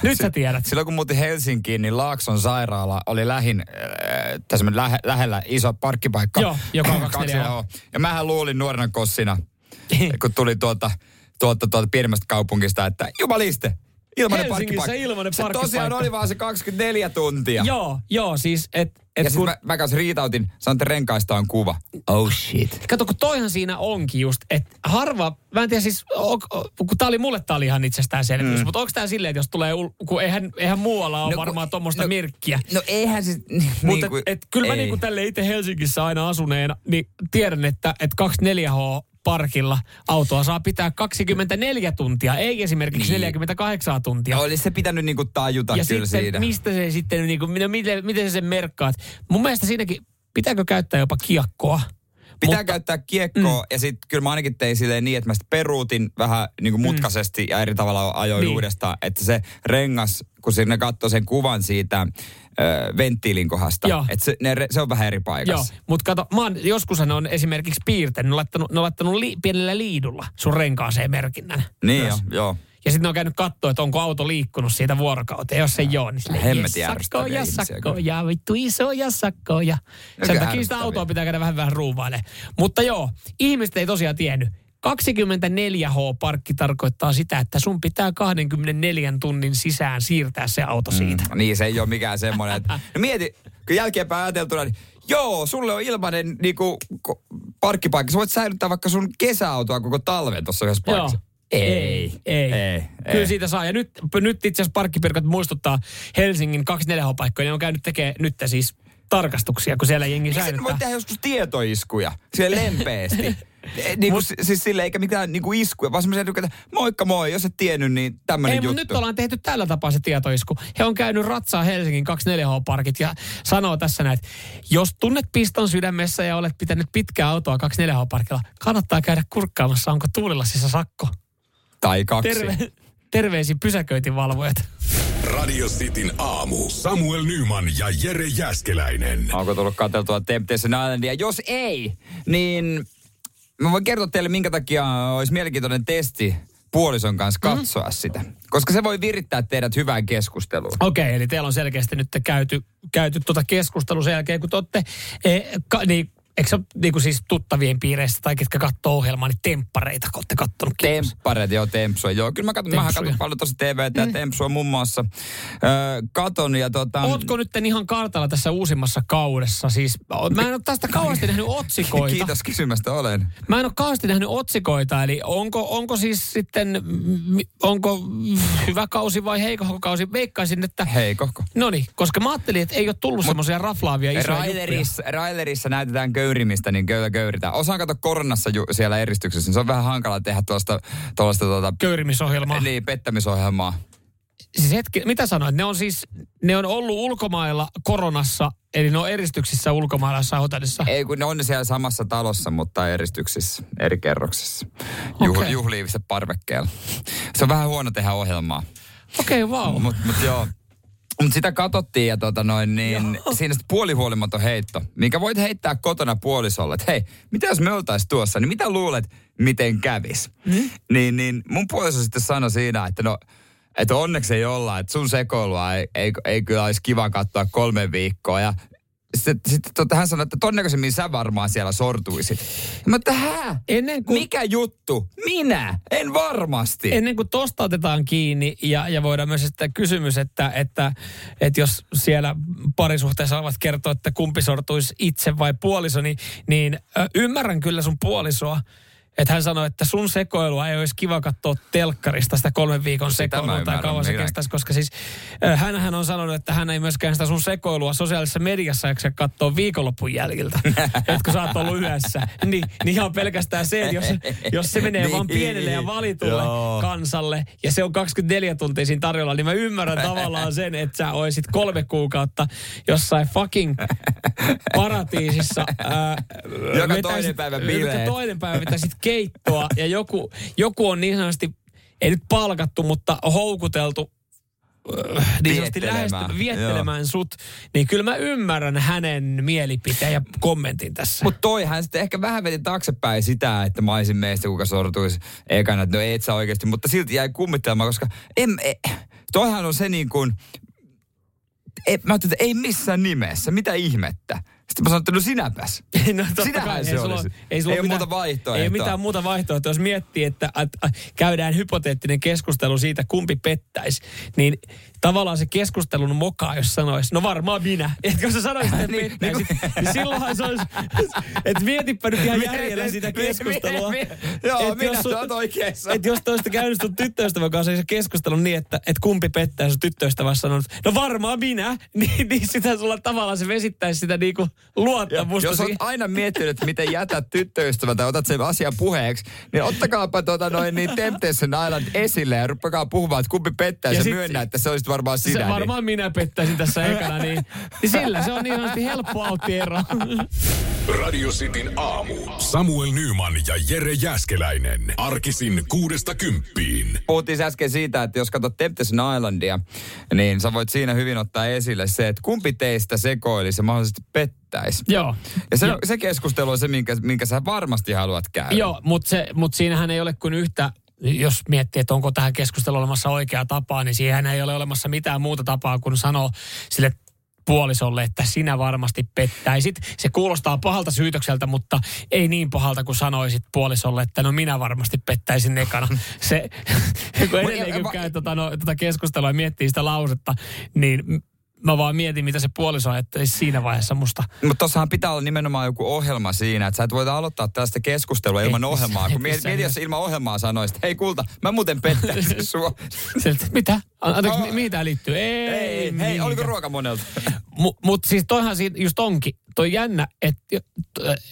Nyt sä tiedät. Silloin kun muutin Helsinkiin, niin Laakson sairaala oli lähin, äh, tässä lähe, lähellä iso parkkipaikka. Joo, joka on 24H. Ja mähän luulin nuorena kossina, kun tuli tuolta, tuolta, tuolta pienemmästä kaupungista, että jumaliste, ilmanen Helsingissä ilmanen Se tosiaan oli vaan se 24 tuntia. Joo, joo, siis et, et ja sitten mä, mä kanssa riitautin, sanoin, että renkaista on kuva. Oh shit. Kato, kun toihan siinä onkin just, että harva, mä en tiedä siis, o, o, kun tää oli mulle tää oli ihan itsestäänselvyys, mm. mutta onko tää silleen, että jos tulee, ul- kun eihän, eihän muualla ole No kun- varmaan tuommoista no- merkkiä. No eihän siis... Niin, Mutta niin kuin- et, et, kyllä mä niinku tälle itse Helsingissä aina asuneena, niin tiedän, että et 24H parkilla autoa saa pitää 24 tuntia, ei esimerkiksi Niin. 48 tuntia. Olisi se pitänyt niinku tajuta ja kyllä sitten, siinä. mistä se sitten, niin kuin, miten, miten sä sen merkkaat? Mun mielestä siinäkin, pitääkö käyttää jopa kiekkoa? Pitää Mutta, käyttää kiekkoa mm. ja sitten kyllä mä ainakin tein silleen niin, että mä sit peruutin vähän niin kuin mutkaisesti mm. ja eri tavalla ajoin Niin. uudestaan. Että se rengas, kun sinne katsoi sen kuvan siitä ö, venttiilin kohdasta, Joo. että se, ne, se on vähän eri Joo, paikassa. mutta kato, mä oon, joskus ne on esimerkiksi piirtänyt, ne on laittanut, ne on laittanut li, pienellä liidulla sun renkaaseen merkinnän. Niin jo, joo. Ja sitten ne on käynyt katsoa, että onko auto liikkunut siitä vuorokauteen. Jos ei ole, niin silleen, Hemmetin ärsyttäviä sakkoja, vittu isoja sakkoja. Sen takia sitä autoa pitää käydä vähän vähän ruuvailemaan. Mutta joo, ihmiset ei tosiaan tiennyt. 24H-parkki tarkoittaa sitä, että sun pitää 24 tunnin sisään siirtää se auto siitä. Mm, niin se ei ole mikään semmoinen, että no mieti, kun jälkeenpäin ajateltuna, niin joo, sulle on ilmainen niinku, parkkipaikka. Sä voit säilyttää vaikka sun kesäautoa koko talven tuossa yhdessä paikassa. Ei, ei. ei, Kyllä ei. siitä saa. Ja nyt, nyt itse asiassa parkkipirkat muistuttaa Helsingin 24H-paikkoja. Ne on käynyt tekemään nyt siis tarkastuksia, kun siellä jengi Miksi voi tehdä joskus tietoiskuja? Siellä lempeästi. Eh, niin kuin, siis sille eikä mitään niin kuin iskuja, vaan semmoisia, että moikka moi, jos et tiennyt, niin tämmöinen Ei, juttu. mutta nyt ollaan tehty tällä tapaa se tietoisku. He on käynyt ratsaa Helsingin 24H-parkit ja sanoo tässä näin, että jos tunnet piston sydämessä ja olet pitänyt pitkää autoa 24H-parkilla, kannattaa käydä kurkkaamassa, onko tuulilassissa sakko. Tai kaksi. Terve, terveisin pysäköintivalvojat. Radio Cityn aamu. Samuel Nyman ja Jere Jäskeläinen. Onko tullut katseltua Temptation Islandia? Jos ei, niin mä voin kertoa teille, minkä takia olisi mielenkiintoinen testi puolison kanssa katsoa mm. sitä. Koska se voi virittää teidät hyvään keskusteluun. Okei, okay, eli teillä on selkeästi nyt käyty, käyty tuota keskustelua sen jälkeen, kun te olette, eh, ka, niin, eikö se ole niin kuin siis tuttavien piireissä tai ketkä katsoo ohjelmaa, niin temppareita, kun olette kattonut Temppareet, joo, tempsua. Joo, kyllä mä katson, mähän Tempsuja. katson paljon tosi TVtä ja tempsua muun muassa. Öö, katon ja tota... Ootko nyt ihan kartalla tässä uusimmassa kaudessa? Siis, mä en ole tästä kauheasti nähnyt otsikoita. Kiitos kysymästä, olen. Mä en ole kauheasti nähnyt otsikoita, eli onko, onko siis sitten, mm, onko hyvä kausi vai heikohko kausi? Veikkaisin, että... Heikohko. No niin, koska mä ajattelin, että ei ole tullut semmoisia raflaavia isoja. Railerissa, Railerissa näytetään köyrimistä, niin köyllä köyritään. Osaan kato koronassa ju, siellä eristyksessä, niin se on vähän hankala tehdä tuosta, tuollaista tuota, Köyrimisohjelmaa. niin, pettämisohjelmaa. Siis hetki, mitä sanoit? Ne on siis, ne on ollut ulkomailla koronassa, eli ne on eristyksissä ulkomailla jossain hotellissa. Ei kun ne on siellä samassa talossa, mutta eristyksissä, eri kerroksissa. Juh, Okei. Juhliivissa parvekkeella. Se on vähän huono tehdä ohjelmaa. Okei, okay, wow. Mutta mut joo. Mutta sitä katsottiin ja tota noin, niin siinä sitten puolihuolimaton heitto, minkä voit heittää kotona puolisolle, että hei, mitä jos me oltais tuossa, niin mitä luulet, miten kävis? Mm? Niin, niin mun puoliso sitten sanoi siinä, että no, että onneksi ei olla, että sun sekoilua ei, ei, ei kyllä olisi kiva katsoa kolme viikkoa. Ja sitten, sitten tota, hän sanoi, että todennäköisemmin sä varmaan siellä sortuisit. Mä, että hä? Ennen kuin, Mikä juttu? Minä? En varmasti. ennen kuin tosta otetaan kiinni ja, ja voidaan myös esittää kysymys, että, että, että jos siellä parisuhteessa ovat kertoa, että kumpi sortuisi itse vai puoliso, niin, niin ymmärrän kyllä sun puolisoa. Että hän sanoi, että sun sekoilua ei olisi kiva katsoa telkkarista sitä kolmen viikon sekoilua tai kauan se kestäisi, koska siis hänhän on sanonut, että hän ei myöskään sitä sun sekoilua sosiaalisessa mediassa jaksa katsoa viikonlopun jäljiltä. että kun sä oot ollut yössä, niin, niin ihan pelkästään se, että jos, jos se menee vaan Niin. pienelle ja valitulle Joo. kansalle ja se on 24 tuntia siinä tarjolla, niin mä ymmärrän tavallaan sen, että sä oisit kolme kuukautta jossain fucking paratiisissa. Ää, Joka vetäisit- toinen päivä Joka bileet. toinen päivä vetäisit keittoa ja joku, joku on niin sanotusti, ei nyt palkattu, mutta houkuteltu äh, niin sanotusti Viettelemään. lähesty, viettelemään sut, niin kyllä mä ymmärrän hänen mielipiteen ja kommentin tässä. Mutta toihan sitten ehkä vähän veti taaksepäin sitä, että mä olisin meistä, kuka sortuisi ekana, että no et sä oikeasti, mutta silti jäi kummittelemaan, koska en, e, toihan on se niin kuin, ei, mä ajattelin, että ei missään nimessä, mitä ihmettä. Sitten mä sanoin, että no sinäpäs. No Sinähän kai, se ei olisi. Ei sulla ole mitään- muuta vaihtoehtoa. Ei ole mitään muuta vaihtoehtoa. Jos miettii, että, että käydään hypoteettinen keskustelu siitä, kumpi pettäisi, niin tavallaan se keskustelun mokaa, jos sanoisi, no varmaan minä. Että jos sä sanoisit, että Niin, pettäisit, niin silloinhan se olisi, että mietipä nyt ihan järjellä sitä keskustelua. Mi- mi- Joo, Et minä jos sun- olet oikeassa. Että jos toista käynyt sun tyttöystävän kanssa se keskustelu niin, että, että kumpi pettää sun tyttöystävä sanonut, no varmaan minä, niin, niin sitä sulla tavallaan se vesittäisi sitä niinku luottamusta. Jos olet aina miettinyt, että miten jätät tyttöystävän tai otat sen asian puheeksi, niin ottakaapa tuota noin niin Temptation Island esille ja rupekaa puhumaan, että kumpi pettää ja, se myönnä, että se olisit varmaan sinä. Se varmaan minä pettäisin tässä ekana, niin, niin sillä se on niin sanotusti helppo autti ero. Radio Cityn aamu. Samuel Nyman ja Jere Jäskeläinen. Arkisin kuudesta kymppiin. Puhuttiin äsken siitä, että jos katsot Temptation Islandia, niin sä voit siinä hyvin ottaa esille se, että kumpi teistä sekoilisi ja mahdollisesti pettäisi. Joo. Ja se, Ja- se keskustelu on se, minkä, minkä sä varmasti haluat käydä. Joo, mutta mut siinähän ei ole kuin yhtä, jos miettii, että onko tähän keskusteluun olemassa oikea tapa, niin siihen ei ole olemassa mitään muuta tapaa kuin sanoa sille puolisolle, että sinä varmasti pettäisit. Se kuulostaa pahalta syytökseltä, mutta ei niin pahalta kuin sanoisit puolisolle, että no minä varmasti pettäisin ekana. Se, kun edelleen kun käy tota, no, tota keskustelua ja miettii sitä lausetta, niin mä vaan mietin, mitä se puoliso ajattelisi siinä vaiheessa musta. Mutta tossahan pitää olla nimenomaan joku ohjelma siinä, että sä et voi aloittaa tällaista keskustelua ilman Et ohjelmaa. missään- Kun mieti, mieti, jos ilman ohjelmaa sanoisit, hei kulta, mä muuten pettäisin sua. Se, että mitä? Anteeksi, mi- mihin liittyy? Ei, Ei, hei, oliko ruoka monelta? Mutta mut siis toihan siinä just onkin, toi jännä, että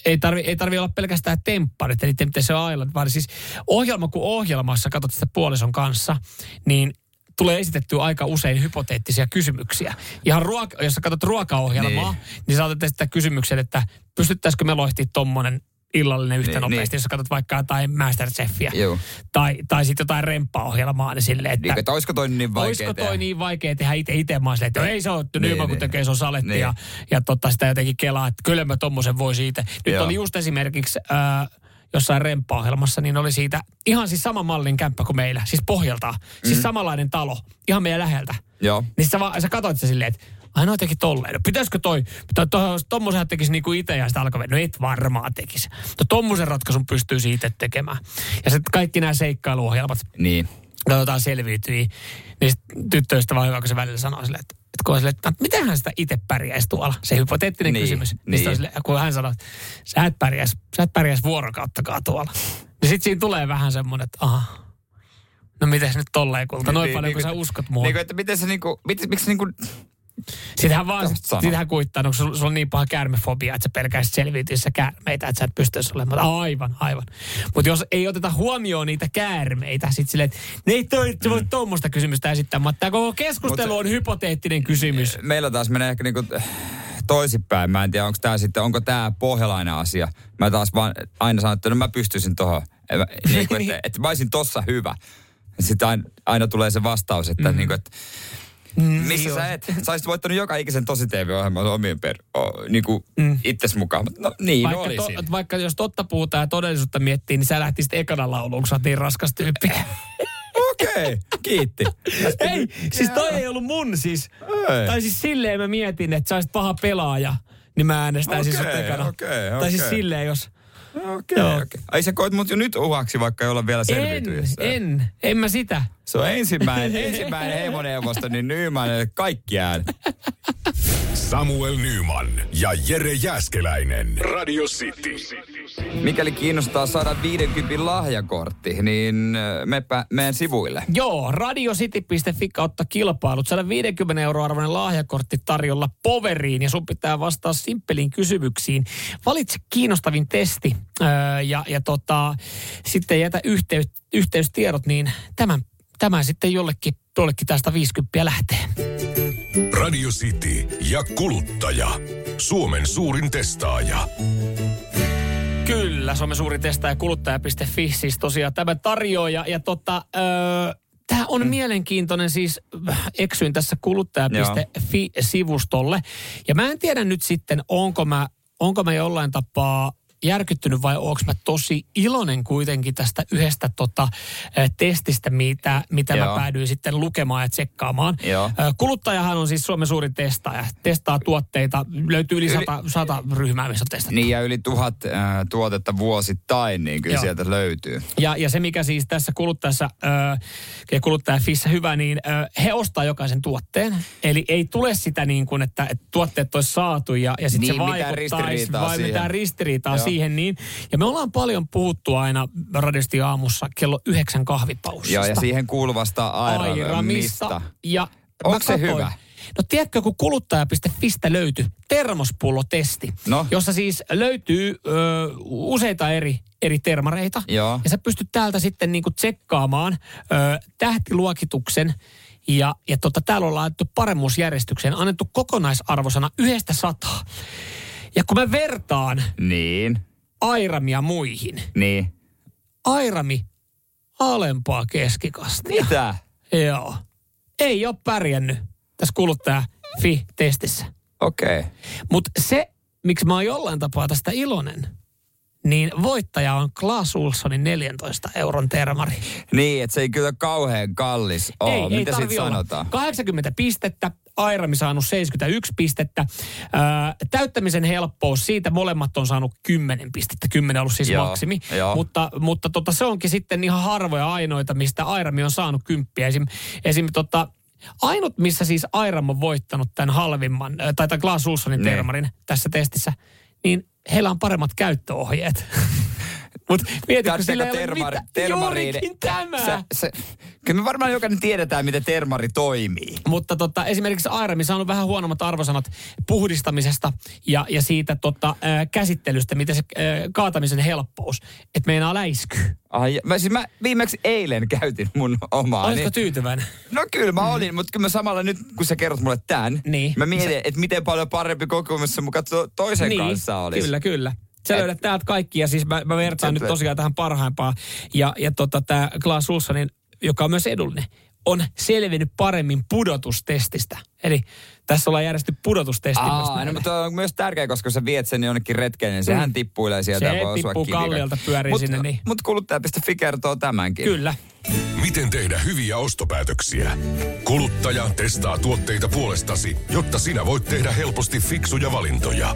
ei tarvi, ei tarvi olla pelkästään tempparit, eli Temptation Island, vaan siis ohjelma kuin ohjelmassa, katsot sitä puolison kanssa, niin tulee esitettyä aika usein hypoteettisia kysymyksiä. Ihan ruoka, jos sä katsot ruokaohjelmaa, niin, niin saatat esittää kysymyksen, että pystyttäisikö me loihtia tommonen illallinen yhtä Niin, nopeasti, niin. jos sä katsot vaikka jotain Masterchefia. Joo. Tai, tai sitten jotain remppaohjelmaa, niin silleen, että... Niin, että olisiko toi niin vaikea Olisiko toi tehdä? niin vaikea tehdä itse itse? Mä silleen, että ei se ole Niin, niin, kun niin. tekee, se on saletti Niin. ja, ja tota, sitä jotenkin kelaa, että kyllä mä tommosen voisi itse. Nyt Joo. oli just esimerkiksi äh, jossain remppa-ohjelmassa, niin oli siitä ihan siis sama mallin kämppä kuin meillä, siis pohjaltaan. Siis samanlainen talo, ihan meidän läheltä. Joo. Niin sä, vaan, sä katsoit se silleen, että aina jotenkin tolleen. No pitäisikö toi, to, to, tommosen tekisi niinku itse ja sitä alkoi, no et varmaan tekisi. No tommosen ratkaisun pystyy siitä tekemään. Ja sitten kaikki nämä seikkailuohjelmat, Niin. katsotaan selviytyi. Niin sit tyttöystävä on hyvä, kun se välillä sanoo silleen, että, että kun on silleen, että no, mitenhän sitä itse pärjäisi tuolla? Se hypoteettinen Niin, kysymys. Niin. niin. Niin silleen, kun hän sanoo, että sä et pärjäisi, sä et pärjäisi vuorokauttakaan tuolla. Niin sitten siinä tulee vähän semmoinen, että aha, no miten nyt tolleen kulta, noin paljon kuin sä uskot muuhun. Niin, että miten se niinku, mit, miksi niinku, Sitähän vaan, sitähän kuittaa, no, kun sulla, sulla on niin paha käärmefobia, että sä pelkäisit selviytyessä käärmeitä, että sä et pystyisi olemaan. Aivan, aivan. Mutta jos ei oteta huomioon niitä käärmeitä, sit silleen, että ne ei toi, mm. voi tuommoista kysymystä esittää, mutta tämä koko keskustelu Mut on hypoteettinen kysymys. meillä taas menee ehkä niinku toisinpäin. Mä en tiedä, onko tämä sitten, onko tämä pohjalainen asia. Mä taas vaan aina sanon, että no mä pystyisin tohon. Niin kuin, että, että mä olisin tossa hyvä. Sitten aina, aina tulee se vastaus, että mm. niin kuin, että missä sä et? Sä olisit voittanut joka ikisen tosi TV-ohjelman omien per, o, niin kuin mm. itses mukaan. No niin, Vaikka, olisin. to, vaikka jos totta puhutaan ja todellisuutta miettii, niin sä lähtisit ekana lauluun, kun sä oot niin raskas tyyppi. Okei, okay, kiitti. ei, siis toi ei ollut mun siis. Ei. Tai siis silleen mä mietin, että sä olisit paha pelaaja, niin mä äänestäisin Okei, sut ekana. okei, Tai siis silleen, jos... Okei, Joo. okei. Ai sä koet mut jo nyt uhaksi, vaikka ei olla vielä En, selviytyessä. en, en mä sitä. Se on ensimmäinen, ensimmäinen hemoneuvosto, niin Nyman kaikki äänet. Samuel Nyman ja Jere Jäskeläinen. Radio City. Mikäli kiinnostaa saada 50 lahjakortti, niin äh, mepä meidän sivuille. Joo, radiocity.fi kautta kilpailut. 150 euroa arvoinen lahjakortti tarjolla poveriin ja sun pitää vastaa simppeliin kysymyksiin. Valitse kiinnostavin testi öö, ja, ja tota, sitten jätä yhteys, yhteystiedot, niin tämän, tämän sitten jollekin, jollekin tästä 50 lähtee. Radio City ja kuluttaja. Suomen suurin testaaja. Kyllä, Suomen suurin testaaja kuluttaja.fi siis tosiaan tämä tarjoaa. Ja, ja tota, öö, tämä on mm. mielenkiintoinen siis, eksyin tässä kuluttaja.fi-sivustolle. Ja mä en tiedä nyt sitten, onko mä, onko mä jollain tapaa järkyttynyt vai onko mä tosi iloinen kuitenkin tästä yhdestä tota, testistä, mitä, mitä mä päädyin sitten lukemaan ja tsekkaamaan. Joo. Kuluttajahan on siis Suomen suurin testaaja. Testaa tuotteita. Löytyy yli Yli- sata, sata ryhmää, missä on testattu. Niin ja yli tuhat äh, tuotetta vuosittain, niin kyllä Joo. sieltä löytyy. Ja, ja se, mikä siis tässä kuluttajassa ja kuluttajafissä hyvä, niin ö, he ostaa jokaisen tuotteen. Eli ei tule sitä niin kuin, että, että tuotteet olisi saatu ja, ja sitten Niin, se vaikuttaisi, vai siihen. mitään ristiriitaa Joo. Siihen. Niin. Ja me ollaan paljon puhuttu aina radiosti aamussa kello yhdeksän kahvipaussista. Joo, ja siihen kuuluvasta airamista. Airamista. Ja Onko se katsoin- hyvä? No tiedätkö, kun kuluttaja.fistä löytyi termospullotesti, No. jossa siis löytyy ö, useita eri, eri termareita. Joo. Ja sä pystyt täältä sitten niinku tsekkaamaan ö, tähtiluokituksen ja, ja tota, täällä on laitettu paremmuusjärjestykseen, annettu kokonaisarvosana yhdestä sataa. Ja kun mä vertaan Niin, Airamia muihin, niin. Airami alempaa keskikastia. Mitä? Joo. Ei ole pärjännyt tässä kuluttaja-fi-testissä. Okei. Okay. Mutta se, miksi mä oon jollain tapaa tästä iloinen, niin voittaja on Klaas Ulssonin 14 euron termari. Niin, että se ei kyllä kauhean kallis ole. ei, ei Mitä tarvi siitä sanotaan? 80 pistettä, Airami saanut 71 pistettä. Ää, täyttämisen helppous, siitä molemmat on saanut 10 pistettä. 10 on ollut siis Joo, maksimi. joo. Mutta, mutta tota, se onkin sitten ihan harvoja ainoita, mistä Airami on saanut kymppiä. Esim, esim tota, ainut, missä siis Airam on voittanut tämän halvimman, ää, tai tämän Glass Ulssonin Niin. termarin tässä testissä, niin heillä on paremmat käyttöohjeet. Mutta mietitkö, sillä ei ole termar, mitään. termariin? Tämä. Se, se, kyllä me varmaan jokainen tiedetään, miten termari toimii. Mutta tota, esimerkiksi Airami on saanut vähän huonommat arvosanat puhdistamisesta ja, ja siitä tota, ää, käsittelystä, miten se ää, kaatamisen helppous, että meinaa läiskyy. Ai, mä, siis mä viimeksi eilen käytin mun omaa. Olisiko tyytyväinen? No kyllä mä olin, mutta kyllä mä samalla nyt, kun sä kerrot mulle tämän, Niin. mä mietin, että miten paljon parempi kokemus se mukaan to, toisen niin, kanssa olisi. Kyllä, kyllä. Sä Et- löydät täältä kaikki ja siis mä, mä vertaan nyt tosiaan tähän parhaimpaan. Ja, ja tota, tämä Klaas Ulssonin, joka on myös edullinen, on selvinnyt paremmin pudotustestistä. Eli tässä ollaan järjestetty pudotustesti. myös Aa, no, näille. mutta on myös tärkeä, koska sä viet sen jonnekin retkeen, niin sehän Mm. tippuilee sieltä Se ja voi tippuu kalliolta, pyörii mut, sinne, niin. Mutta kuluttaja.fi kertoo tämänkin. Kyllä. Miten tehdä hyviä ostopäätöksiä? Kuluttaja testaa tuotteita puolestasi, jotta sinä voit tehdä helposti fiksuja valintoja.